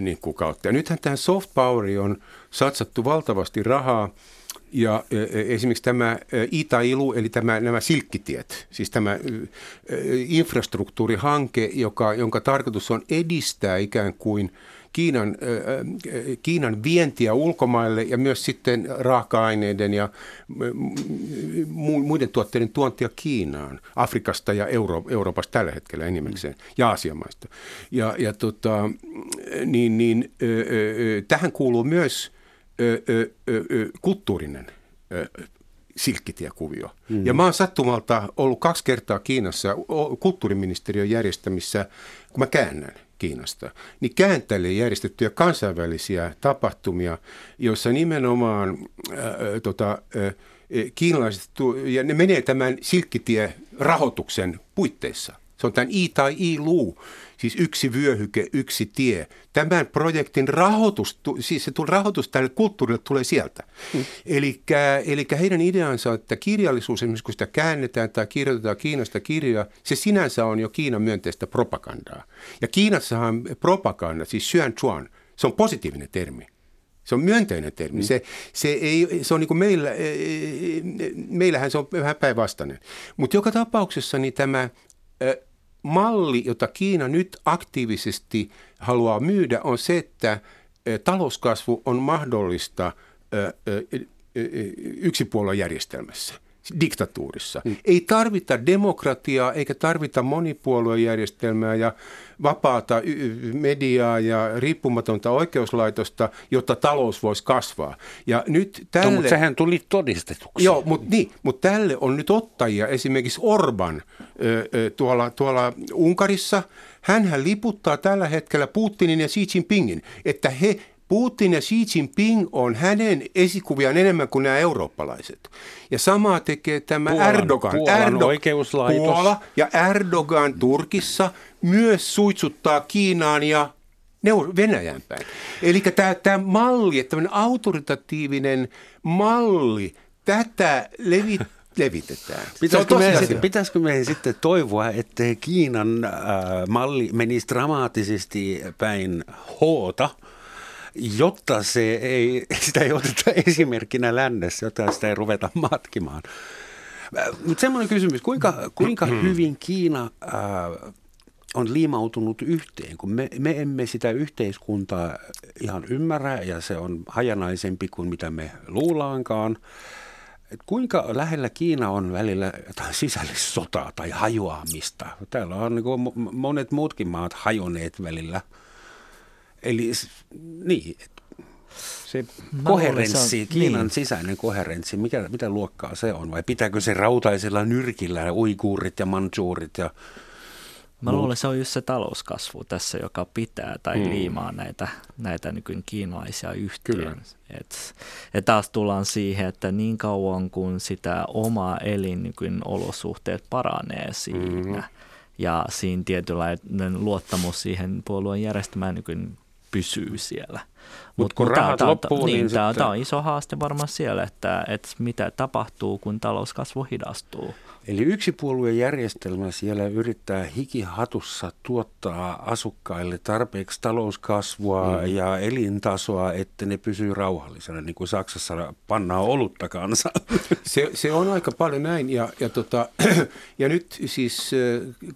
Niin kuin kautta. Ja nythän tähän soft poweriin on satsattu valtavasti rahaa, ja esimerkiksi tämä Itailu, eli tämä, nämä silkkitiet, siis tämä infrastruktuurihanke, joka, jonka tarkoitus on edistää ikään kuin Kiinan, Kiinan vientiä ulkomaille ja myös sitten raaka-aineiden ja muiden tuotteiden tuontia Kiinaan, Afrikasta ja Euro, Euroopasta tällä hetkellä enimmäkseen ja Aasiamaista. Ja, ja tota, niin, niin, tähän kuuluu myös kulttuurinen silkkitiekuvio. Mm. Ja mä oon sattumalta ollut kaksi kertaa Kiinassa kulttuuriministeriön järjestämissä, kun mä käännän Kiinasta, niin kääntäjille järjestettyjä kansainvälisiä tapahtumia, joissa nimenomaan äh, tota, äh, kiinalaiset, ja ne menee tämän silkkitie-rahoituksen puitteissa. Se on tämän I tai I-luu, siis yksi vyöhyke, yksi tie. Tämän projektin rahoitus, siis se rahoitus tälle kulttuurille tulee sieltä. Hmm. Eli heidän ideansa on, että kirjallisuus, esimerkiksi kun sitä käännetään tai kirjoitetaan Kiinasta kirjaa, se sinänsä on jo Kiinan myönteistä propagandaa. Ja Kiinassahan propaganda, siis Xuan Chuan, se on positiivinen termi. Se on myönteinen termi. Mm. Se, se, ei, se on niin kuin meillä, e, e, meillähän se on vähän päinvastainen. Mutta joka tapauksessa niin tämä malli, jota Kiina nyt aktiivisesti haluaa myydä, on se, että talouskasvu on mahdollista yksipuoluejärjestelmässä diktatuurissa. Mm. Ei tarvita demokratiaa eikä tarvita monipuoluejärjestelmää ja vapaata mediaa ja riippumatonta oikeuslaitosta, jotta talous voisi kasvaa. Ja nyt tälle, no, mutta sehän tuli todistetuksi. Joo, mutta niin, mutta tälle on nyt ottajia. Esimerkiksi Orban tuolla, tuolla Unkarissa. Hänhän liputtaa tällä hetkellä Putinin ja Xi Jinpingin, että he Putin ja Xi Jinping on hänen esikuviaan enemmän kuin nämä eurooppalaiset. Ja samaa tekee tämä Puolan, Erdogan. Puolan Erdo- oikeuslaitos. Puola ja Erdogan Turkissa myös suitsuttaa Kiinaan ja Venäjän päin. Eli tämä, tämä malli, tämmöinen autoritatiivinen malli, tätä levit, levitetään. Pitäisikö meidän, sitten, pitäisikö meidän sitten toivoa, ettei Kiinan äh, malli menisi dramaattisesti päin hoota – jotta se ei, sitä ei oteta esimerkkinä lännessä, jotta sitä ei ruveta matkimaan. Mutta semmoinen kysymys, kuinka, kuinka hyvin Kiina äh, on liimautunut yhteen, kun me, me emme sitä yhteiskuntaa ihan ymmärrä ja se on hajanaisempi kuin mitä me luulaankaan. Et kuinka lähellä Kiina on välillä jotain sisällissotaa tai hajoamista? Täällä on niin monet muutkin maat hajoneet välillä – Eli niin, se koherenssi, Kiinan niin. sisäinen koherenssi, mikä, mitä luokkaa se on? Vai pitääkö se rautaisella nyrkillä uikuurit ja manchuurit ja Mä luulen, että se on just se talouskasvu tässä, joka pitää tai mm. liimaa näitä, näitä nykyään kiinalaisia yhteen. Kyllä. Et, et taas tullaan siihen, että niin kauan kun sitä omaa elinolosuhteet paranee siinä mm-hmm. ja siinä tietynlainen luottamus siihen puolueen järjestämään nykyään pysyy siellä. Mutta Mut kun rahat tää, loppuu, niin, niin tämä, tämä on iso haaste varmaan siellä, että, että mitä tapahtuu, kun talouskasvu hidastuu. Eli yksipuoluejärjestelmä siellä yrittää hikihatussa tuottaa asukkaille tarpeeksi talouskasvua mm. ja elintasoa, että ne pysyy rauhallisena, niin kuin Saksassa pannaan olutta kanssa. Se, se on aika paljon näin ja, ja, tota, ja nyt siis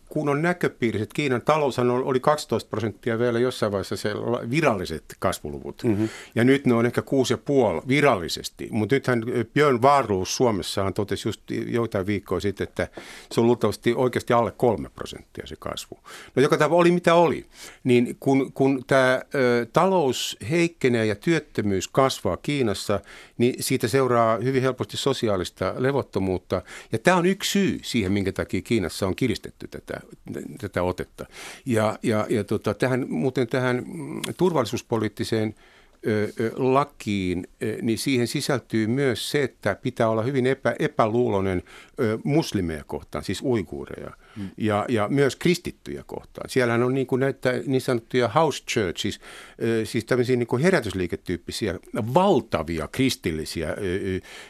kun on näköpiirissä, että Kiinan taloushan oli 12 prosenttia vielä jossain vaiheessa se viralliset kasvuluvut mm-hmm. ja nyt ne on ehkä 6,5 virallisesti, mutta nythän Björn Wahlroos Suomessahan totesi just joitain viikkoja sitten, että se on luultavasti oikeasti alle kolme prosenttia se kasvu. No joka tavalla oli mitä oli, niin kun, kun tämä talous heikkenee ja työttömyys kasvaa Kiinassa, niin siitä seuraa hyvin helposti sosiaalista levottomuutta. Ja tämä on yksi syy siihen, minkä takia Kiinassa on kiristetty tätä, tätä otetta. Ja, ja, ja tota, tähän, muuten tähän turvallisuuspoliittiseen lakiin, niin siihen sisältyy myös se, että pitää olla hyvin epä, epäluuloinen muslimeja kohtaan, siis uiguureja, mm. ja, ja myös kristittyjä kohtaan. Siellähän on niin, kuin näitä niin sanottuja house church, siis, siis tämmöisiä niin kuin herätysliiketyyppisiä valtavia kristillisiä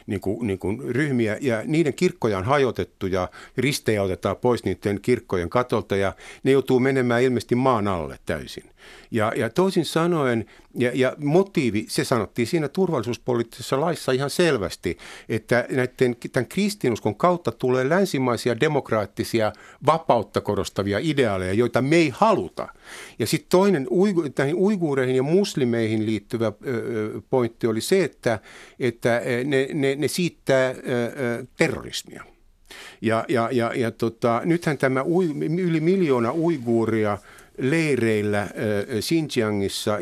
niin kuin, niin kuin ryhmiä, ja niiden kirkkoja on hajotettu ja ristejä otetaan pois niiden kirkkojen katolta, ja ne joutuu menemään ilmeisesti maan alle täysin. Ja, ja toisin sanoen, ja, ja motiivi, se sanottiin siinä turvallisuuspoliittisessa laissa ihan selvästi, että näiden, tämän kristinuskon kautta tulee länsimaisia demokraattisia vapautta korostavia ideaaleja, joita me ei haluta. Ja sitten toinen uigu, näihin uiguureihin ja muslimeihin liittyvä pointti oli se, että, että ne, ne, ne siittää terrorismia. Ja, ja, ja, ja tota, nythän tämä ui, yli miljoona uiguuria – leireillä Xinjiangissa,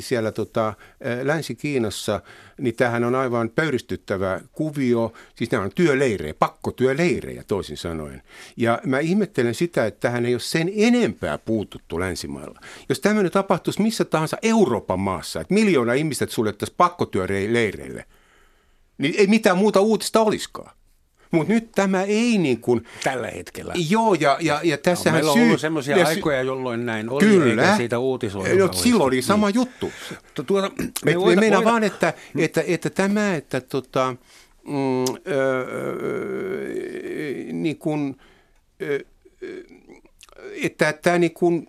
siellä tota, Länsi-Kiinassa, niin tämähän on aivan pöyristyttävä kuvio. Siis nämä on työleirejä, pakkotyöleirejä toisin sanoen. Ja mä ihmettelen sitä, että tähän ei ole sen enempää puututtu länsimailla. Jos tämmöinen tapahtuisi missä tahansa Euroopan maassa, että miljoona ihmistä suljettaisiin pakkotyöleireille, niin ei mitään muuta uutista olisikaan. Mutta nyt tämä ei niin kuin... Tällä hetkellä. Joo, ja, ja, ja tässähän no, meillä on syy... ollut sellaisia ja, aikoja, jolloin näin oli, kyllä, eikä siitä uutisoitu. No, silloin oli sama niin. juttu. Tuota, me, me voida, voida... vaan, että, hmm. että, että tämä, että tota, mm, öö, niin kuin, öö, että tämä niin kuin,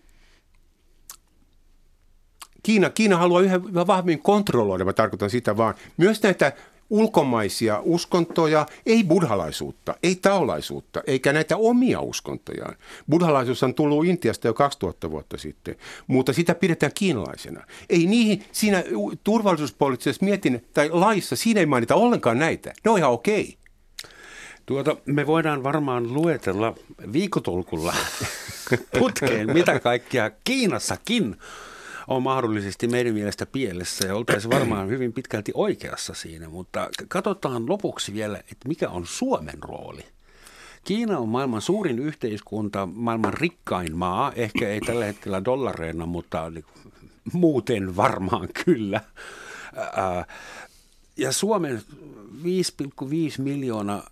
Kiina, Kiina haluaa yhä vahvemmin kontrolloida, mä tarkoitan sitä vaan, myös näitä ulkomaisia uskontoja, ei buddhalaisuutta, ei taolaisuutta, eikä näitä omia uskontojaan. Buddhalaisuus on tullut Intiasta jo 2000 vuotta sitten, mutta sitä pidetään kiinalaisena. Ei niihin, siinä turvallisuuspoliittisessa mietin tai laissa, siinä ei mainita ollenkaan näitä. Ne on ihan okei. Okay. Tuota, me voidaan varmaan luetella viikotolkulla putkeen, mitä kaikkia Kiinassakin on mahdollisesti meidän mielestä pielessä ja oltaisiin varmaan hyvin pitkälti oikeassa siinä, mutta katsotaan lopuksi vielä, että mikä on Suomen rooli. Kiina on maailman suurin yhteiskunta, maailman rikkain maa, ehkä ei tällä hetkellä dollareina, mutta muuten varmaan kyllä. Ja Suomen 5,5 miljoonaa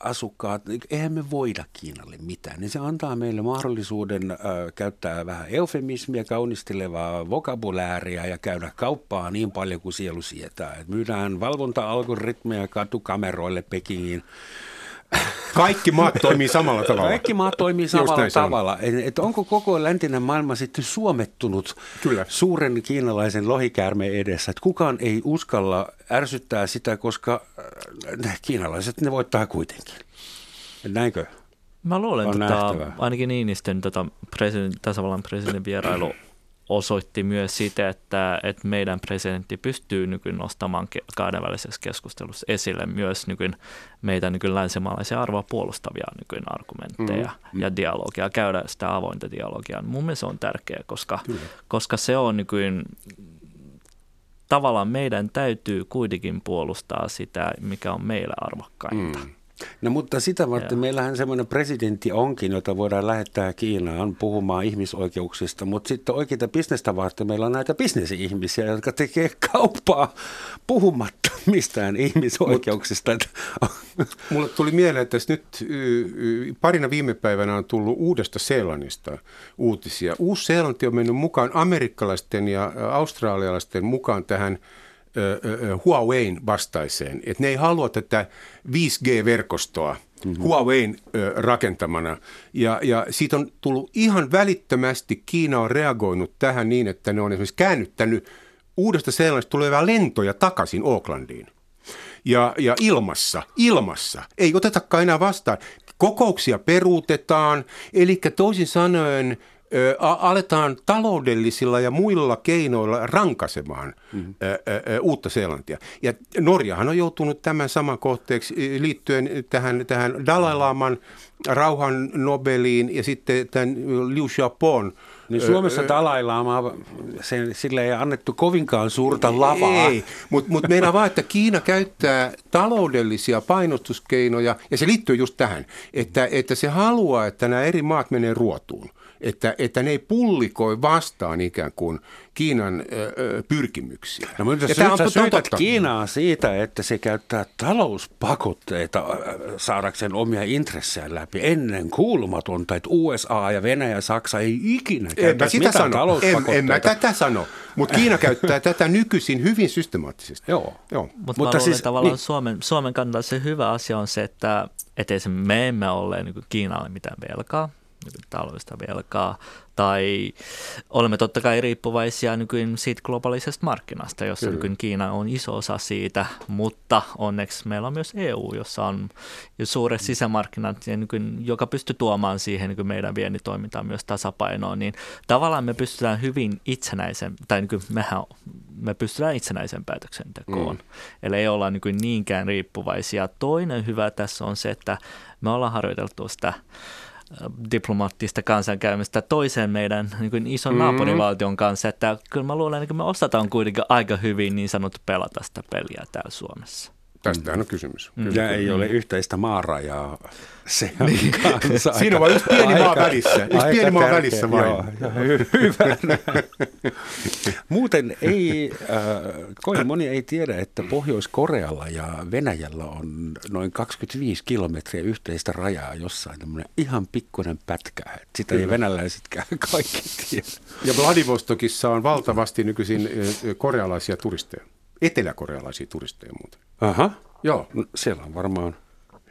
asukkaat, niin eihän me voida Kiinalle mitään. Niin se antaa meille mahdollisuuden äh, käyttää vähän eufemismia, kaunistelevaa vokabulääriä ja käydä kauppaa niin paljon kuin sielu sietää. Et myydään valvonta-algoritmeja katukameroille Pekingin kaikki maat toimii samalla tavalla. Kaikki maat toimii samalla tavalla. Et onko koko läntinen maailma sitten suomettunut Kyllä. suuren kiinalaisen lohikäärmeen edessä? Et kukaan ei uskalla ärsyttää sitä, koska äh, kiinalaiset ne voittaa kuitenkin. Näinkö? Mä luulen, että tota, ainakin Niinistön tota, president, tasavallan presidentin vierailu osoitti myös sitä, että, että meidän presidentti pystyy nykyään nostamaan kahdenvälisessä keskustelussa esille myös nykyään meitä nykyään länsimaalaisia arvoa puolustavia nykyään argumentteja mm-hmm. ja dialogia, käydä sitä avointa dialogia. Mun mielestä se on tärkeää, koska, koska se on nykyään tavallaan meidän täytyy kuitenkin puolustaa sitä, mikä on meillä arvokkainta. Mm. No mutta sitä varten Joo. meillähän semmoinen presidentti onkin, jota voidaan lähettää Kiinaan puhumaan ihmisoikeuksista, mutta sitten oikeita bisnestä varten meillä on näitä bisnesihmisiä, jotka tekee kauppaa puhumatta mistään ihmisoikeuksista. Mut, mulle tuli mieleen, että nyt parina viime päivänä on tullut uudesta Seelannista uutisia. Uusi-Seelanti on mennyt mukaan amerikkalaisten ja australialaisten mukaan tähän – Huawein vastaiseen, että ne ei halua tätä 5G-verkostoa mm-hmm. Huawein rakentamana. Ja, ja siitä on tullut ihan välittömästi, Kiina on reagoinut tähän niin, että ne on esimerkiksi käännyttänyt uudesta sellaista tulevia lentoja takaisin Aucklandiin. Ja, ja ilmassa, ilmassa, ei otetakaan enää vastaan. Kokouksia peruutetaan, eli toisin sanoen ö, aletaan taloudellisilla ja muilla keinoilla rankasemaan mm-hmm. uutta Seelantia. Ja Norjahan on joutunut tämän saman kohteeksi liittyen tähän, tähän Dalai Laman rauhan Nobeliin ja sitten tämän Liu Xiaopon niin Suomessa Dalai Lama, sen, sille ei annettu kovinkaan suurta lavaa. Ei, mutta mut meidän vaan, että Kiina käyttää taloudellisia painostuskeinoja, ja se liittyy just tähän, että, että se haluaa, että nämä eri maat menee ruotuun että, että ne ei pullikoi vastaan ikään kuin Kiinan ö, pyrkimyksiä. No mutta sä, sä syytät Kiinaa siitä, että se käyttää talouspakotteita saadakseen omia intressejä läpi ennen kuulumatonta, että USA ja Venäjä ja Saksa ei ikinä käytä sitä sano. En, en mä tätä sano, mutta Kiina käyttää tätä nykyisin hyvin systemaattisesti. Joo. Joo. Mut mutta siis, tavallaan niin, Suomen, Suomen kannalta se hyvä asia on se, että, että me emme ole niin Kiinalle mitään velkaa taloudellista velkaa, tai olemme totta kai riippuvaisia nykyään siitä globaalisesta markkinasta, jossa Kyllä. nykyään Kiina on iso osa siitä, mutta onneksi meillä on myös EU, jossa on suuret sisämarkkinat, ja nykyään, joka pystyy tuomaan siihen niin meidän viennitoimintaan myös tasapainoon, niin tavallaan me pystytään hyvin itsenäisen, tai niin mehän me pystytään itsenäisen päätöksentekoon. Mm. Eli ei olla niin niinkään riippuvaisia. Toinen hyvä tässä on se, että me ollaan harjoiteltu sitä diplomaattista kansankäymistä toiseen meidän niin kuin ison mm. naapurivaltion kanssa, että kyllä mä luulen, että me osataan kuitenkin aika hyvin niin sanottu pelata sitä peliä täällä Suomessa. Tästähän on kysymys. Mm. Ja ei ole yhteistä maarajaa se on niin. kanssa Siinä on vain yksi pieni aika, maa välissä. Yksi pieni maa välissä vain. Joo, hyvä. Muuten ei, äh, kovin moni ei tiedä, että Pohjois-Korealla ja Venäjällä on noin 25 kilometriä yhteistä rajaa jossain. Tämmöinen ihan pikkuinen pätkä. Sitä Kyllä. ei venäläisetkään kaikki tiedä. Ja Vladivostokissa on valtavasti nykyisin korealaisia turisteja. Eteläkorealaisia turisteja muuten. Aha. Joo. No, siellä on varmaan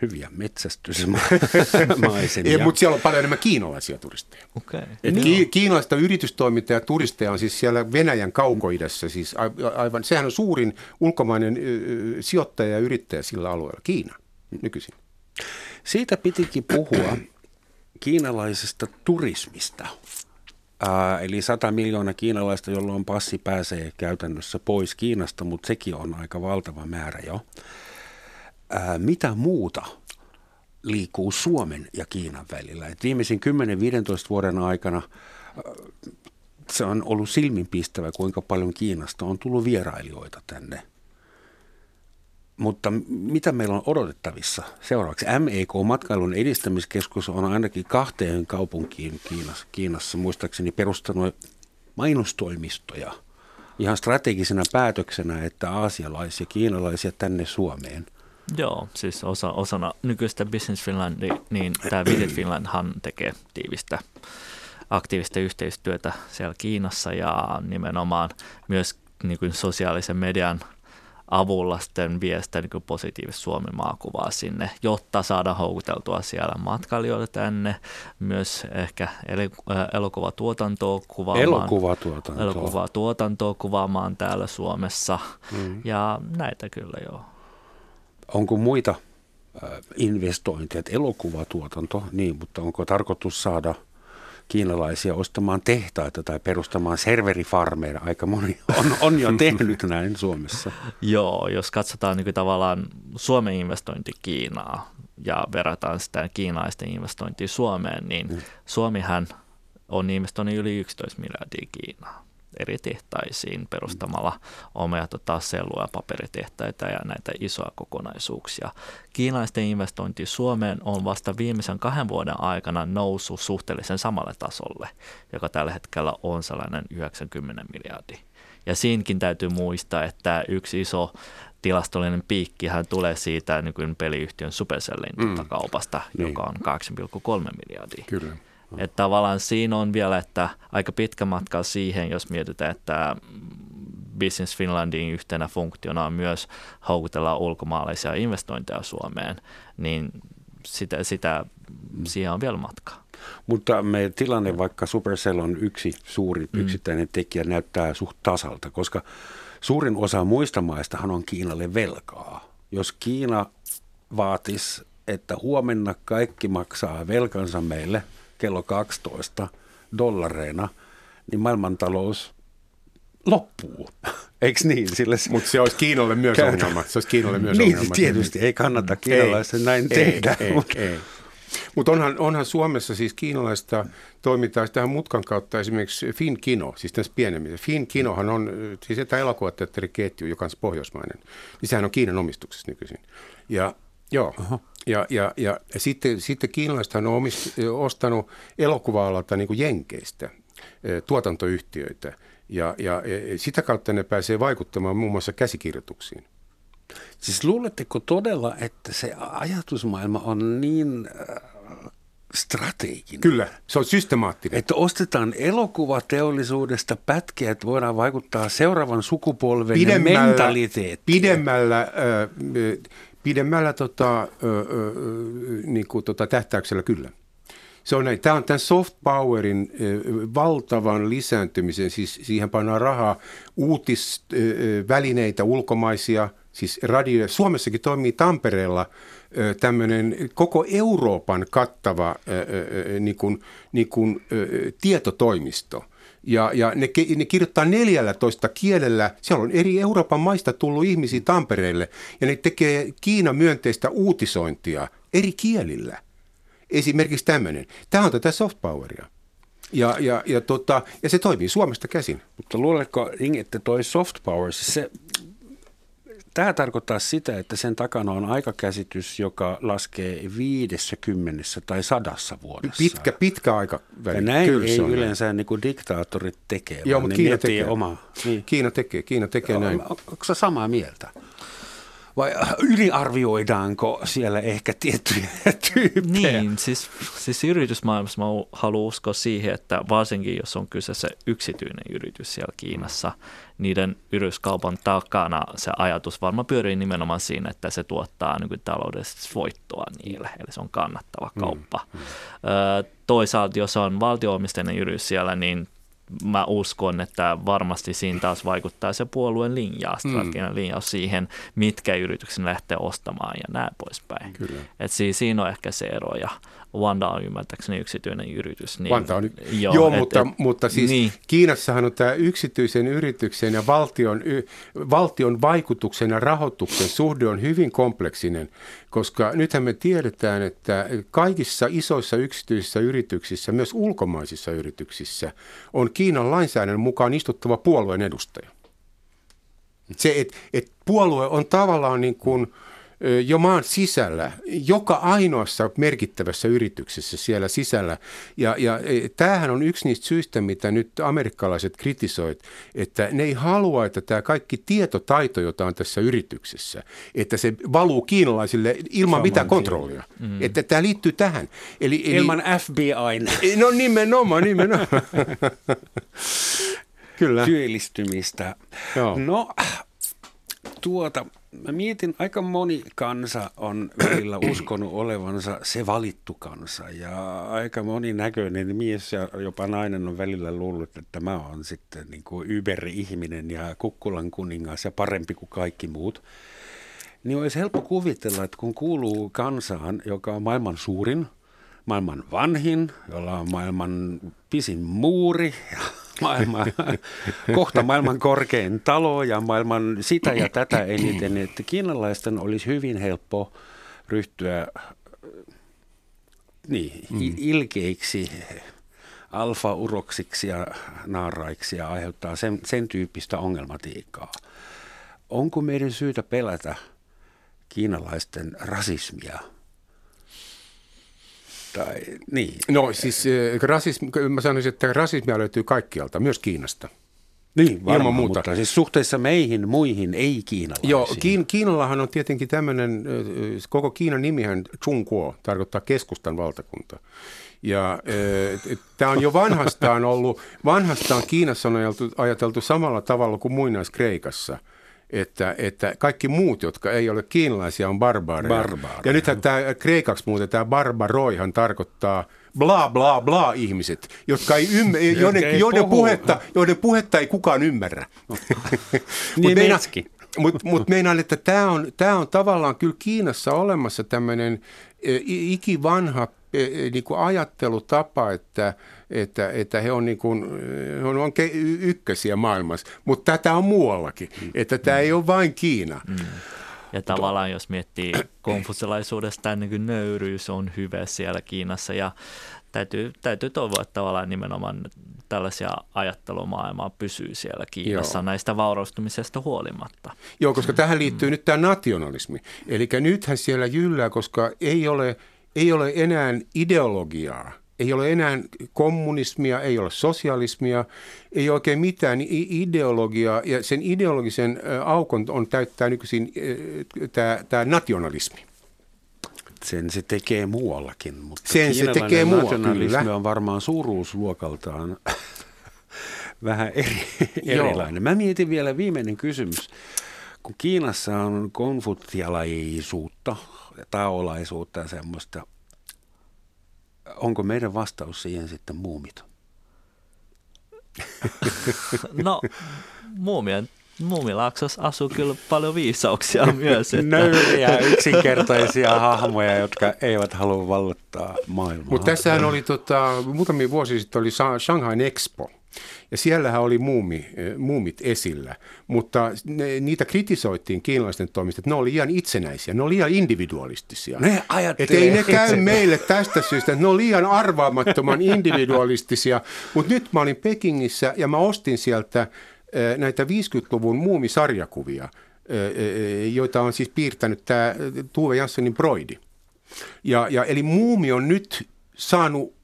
hyviä metsästysmaisemia. Ei, mutta siellä on paljon enemmän kiinalaisia turisteja. Okay. Et ki- kiinalaista yritystoimintaa ja turisteja on siis siellä Venäjän kaukoidessa. Siis aivan, sehän on suurin ulkomainen sijoittaja ja yrittäjä sillä alueella, Kiina nykyisin. Siitä pitikin puhua kiinalaisesta turismista. Ää, eli 100 miljoonaa kiinalaista, jolloin passi pääsee käytännössä pois Kiinasta, mutta sekin on aika valtava määrä jo ää, mitä muuta liikkuu Suomen ja Kiinan välillä. Et viimeisen 10-15 vuoden aikana se on ollut silminpistävä, kuinka paljon Kiinasta on tullut vierailijoita tänne. Mutta mitä meillä on odotettavissa seuraavaksi? MEK, matkailun edistämiskeskus, on ainakin kahteen kaupunkiin Kiinassa, Kiinassa muistaakseni perustanut mainostoimistoja ihan strategisena päätöksenä, että aasialaisia kiinalaisia tänne Suomeen – Joo, siis osa, osana nykyistä Business Finlandia, niin tämä Visit Finlandhan tekee tiivistä aktiivista yhteistyötä siellä Kiinassa ja nimenomaan myös niin kuin sosiaalisen median avulla sitten viestää niin positiivista Suomen maakuvaa sinne, jotta saadaan houkuteltua siellä matkailijoita tänne, myös ehkä elokuvatuotantoa kuvaamaan. Elokuvatuotantoa. Elokuvatuotantoa kuvaamaan täällä Suomessa mm. ja näitä kyllä joo. Onko muita äh, investointeja, elokuvatuotanto, niin, mutta onko tarkoitus saada kiinalaisia ostamaan tehtaita tai perustamaan serverifarmeja? Aika moni on, on jo tehnyt näin Suomessa. Joo, jos katsotaan niin tavallaan Suomen investointi Kiinaa ja verrataan sitä kiinaisten investointia Suomeen, niin mm. Suomihan on investoinut yli 11 miljardia Kiinaa. Eri tehtaisiin perustamalla omia tota, sellu- ja paperitehtaita ja näitä isoja kokonaisuuksia. Kiinalaisten investointi Suomeen on vasta viimeisen kahden vuoden aikana noussut suhteellisen samalle tasolle, joka tällä hetkellä on sellainen 90 miljardia. Ja siinkin täytyy muistaa, että yksi iso tilastollinen piikkihän tulee siitä nykyinen peliyhtiön Supercellin mm. Kaupasta, niin. joka on 8,3 miljardia. Kyllä. Että tavallaan siinä on vielä, että aika pitkä matka siihen, jos mietitään, että Business Finlandin yhtenä funktiona on myös houkutella ulkomaalaisia investointeja Suomeen, niin sitä, sitä, siihen on vielä matkaa. Mutta me tilanne, vaikka Supercell on yksi suuri mm. yksittäinen tekijä, näyttää suht tasalta, koska suurin osa muista maistahan on Kiinalle velkaa. Jos Kiina vaatisi, että huomenna kaikki maksaa velkansa meille kello 12 dollareina, niin maailmantalous loppuu. Eikö niin? Sille se... Mutta se olisi Kiinalle myös Käytä. ongelma. Se olisi Kiinalle myös niin, ongelma. tietysti. Ei kannata kiinalaisen näin ei, tehdä. Ei, mutta... ei. Mutta onhan, onhan Suomessa siis kiinalaista toimintaa tähän mutkan kautta esimerkiksi FinKino, siis tässä pienemmin. FinKinohan on siis tämä elokuvateatteriketju, joka on pohjoismainen. Niin sehän on Kiinan omistuksessa nykyisin. Ja Joo, ja, ja, ja, ja sitten, sitten kiinalaiset on omist, ostanut elokuva-alalta niin kuin jenkeistä tuotantoyhtiöitä, ja, ja, ja sitä kautta ne pääsee vaikuttamaan muun muassa käsikirjoituksiin. Siis luuletteko todella, että se ajatusmaailma on niin äh, strateginen? Kyllä, se on systemaattinen. Että ostetaan elokuvateollisuudesta pätkiä, että voidaan vaikuttaa seuraavan sukupolven pidemmällä, mentaliteettiin. Pidemmällä, äh, pidemmällä tota, äh, niin kuin, tota, tähtäyksellä kyllä. Se on näin. Tämä on tämän soft powerin valtavan lisääntymisen, siis siihen pannaan rahaa uutisvälineitä ulkomaisia, siis radio. Suomessakin toimii Tampereella tämmöinen koko Euroopan kattava niin kuin, niin kuin, tietotoimisto. Ja, ja ne, ne kirjoittaa 14 kielellä. Siellä on eri Euroopan maista tullut ihmisiä Tampereelle ja ne tekee Kiinan myönteistä uutisointia eri kielillä. Esimerkiksi tämmöinen. Tämä on tätä soft poweria. Ja, ja, ja, tota, ja se toimii Suomesta käsin. Mutta luuletko, että toi soft power, siis se, tämä tarkoittaa sitä, että sen takana on aikakäsitys, joka laskee 50 tai sadassa vuodessa. Pitkä, pitkä aika. Ja näin Kyllä, ei yleensä näin. niin kuin diktaattorit tekee, Joo, mutta Kiina tekee. Oma. Niin. Kiina tekee, Kiina tekee näin. Onko samaa mieltä? Vai yliarvioidaanko siellä ehkä tiettyjä tyyppejä? Niin, siis, siis yritysmaailmassa mä haluan uskoa siihen, että varsinkin jos on kyse se yksityinen yritys siellä Kiinassa, niiden yrityskaupan takana se ajatus varmaan pyörii nimenomaan siinä, että se tuottaa niin taloudellisesti voittoa niille, eli se on kannattava mm, kauppa. Mm, mm. Toisaalta jos on valtio-omisteinen yritys siellä, niin mä uskon, että varmasti siinä taas vaikuttaa se puolueen linja, mm. strateginen mm. linjaus siihen, mitkä yrityksen lähtee ostamaan ja näin poispäin. Kyllä. Et siis siinä on ehkä se ero ja Wanda on ymmärtääkseni yksityinen yritys. Niin, Wanda on, joo, joo et, mutta, et, mutta siis niin. Kiinassahan on tämä yksityisen yrityksen ja valtion, valtion vaikutuksen ja rahoituksen suhde on hyvin kompleksinen, koska nythän me tiedetään, että kaikissa isoissa yksityisissä yrityksissä, myös ulkomaisissa yrityksissä, on Kiinan lainsäädännön mukaan istuttava puolueen edustaja. Se, että et puolue on tavallaan niin kuin – jo maan sisällä, joka ainoassa merkittävässä yrityksessä siellä sisällä. Ja, ja e, tämähän on yksi niistä syistä, mitä nyt amerikkalaiset kritisoivat, että ne ei halua, että tämä kaikki tietotaito, jota on tässä yrityksessä, että se valuu kiinalaisille ilman mitään kontrollia. Mm. Että tämä liittyy tähän. Eli, eli, ilman FBI. No nimenomaan, nimenomaan. Kyllä. Työllistymistä. Joo. No, tuota, mä mietin, aika moni kansa on välillä uskonut olevansa se valittu kansa ja aika moni näköinen mies ja jopa nainen on välillä luullut, että mä oon sitten niin kuin ihminen ja kukkulan kuningas ja parempi kuin kaikki muut. Niin olisi helppo kuvitella, että kun kuuluu kansaan, joka on maailman suurin, maailman vanhin, jolla on maailman pisin muuri ja maailman, kohta maailman korkein talo ja maailman sitä ja tätä eniten, että kiinalaisten olisi hyvin helppo ryhtyä niin, mm. ilkeiksi alfa-uroksiksi ja naaraiksi ja aiheuttaa sen, sen tyyppistä ongelmatiikkaa. Onko meidän syytä pelätä kiinalaisten rasismia? Tai, niin. No siis rasismi, mä sanoisin, että rasismia löytyy kaikkialta, myös Kiinasta. Niin, varmaan, Ilman muuta. mutta siis suhteessa meihin muihin ei kiinalaisiin. Joo, Kiin, Kiinallahan on tietenkin tämmöinen, koko Kiinan nimihän Chungguo tarkoittaa keskustan valtakunta. Ja tämä on jo vanhastaan ollut, vanhastaan Kiinassa on ajateltu, ajateltu samalla tavalla kuin muinais-Kreikassa – että, että kaikki muut, jotka ei ole kiinalaisia, on barbaareja. Barbaareja. Ja nythän tämä kreikaksi muuten tämä barbaroihan tarkoittaa bla bla bla ihmiset, jotka ei ymmärrä, joiden, ei joiden, puhetta, joiden puhetta ei kukaan ymmärrä. niin Mutta mut meinaan, että tämä on, tää on tavallaan kyllä Kiinassa olemassa tämmöinen e, ikivanha e, niin kuin ajattelutapa, että, että, että he on, niin kuin, he on ykkösiä maailmassa, mutta tätä on muuallakin, mm. että tämä mm. ei ole vain Kiina. Mm. Ja tavallaan jos miettii konfusilaisuudesta, niin kuin nöyryys on hyvä siellä Kiinassa ja täytyy, täytyy toivoa, että tavallaan nimenomaan tällaisia ajattelumaailmaa pysyy siellä Kiinassa Joo. näistä vaurastumisesta huolimatta. Joo, koska tähän liittyy mm. nyt tämä nationalismi. Eli nythän siellä jyllää, koska ei ole, ei ole enää ideologiaa – ei ole enää kommunismia, ei ole sosialismia, ei oikein mitään ideologiaa. Ja sen ideologisen aukon on täyttää nykyisin tämä nationalismi. Sen se tekee muuallakin, mutta sen se tekee nationalismi kyllä. on varmaan suuruusluokaltaan vähän eri, erilainen. Mä mietin vielä viimeinen kysymys. Kun Kiinassa on konfuttialaisuutta, taolaisuutta ja semmoista, onko meidän vastaus siihen sitten muumit? no, muumien Muumilaaksossa asuu kyllä paljon viisauksia myös. Että... Nöyriä, yksinkertaisia hahmoja, jotka eivät halua vallottaa maailmaa. Mutta tässähän oli tota, muutamia vuosia sitten oli Shanghai Expo. Ja siellähän oli muumi, eh, muumit esillä, mutta ne, niitä kritisoitiin kiinalaisten toimesta, että ne oli liian itsenäisiä, ne oli liian individualistisia. Ne Että ei ne käy meille tästä syystä, että ne on liian arvaamattoman individualistisia. Mutta nyt mä olin Pekingissä ja mä ostin sieltä eh, näitä 50-luvun muumisarjakuvia, eh, joita on siis piirtänyt tämä Tuve Janssonin Broidi. Ja, ja, eli muumi on nyt saanut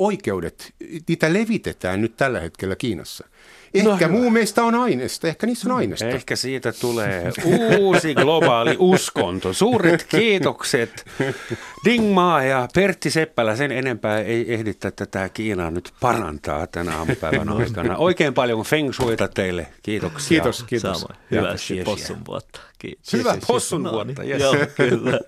oikeudet, niitä levitetään nyt tällä hetkellä Kiinassa. Ehkä no, muu meistä on aineesta, ehkä niissä on aineesta. Ehkä siitä tulee uusi globaali uskonto. Suuret kiitokset Dingmaa ja Pertti Seppälä. Sen enempää ei ehditä tätä Kiinaa nyt parantaa tänä aamupäivän aikana. Oikein paljon feng shuita teille. Kiitoksia. Kiitos, kiitos. Samoin. Hyvää possun vuotta. Kiitos. Hyvää possun vuotta, yes. Joo, kyllä.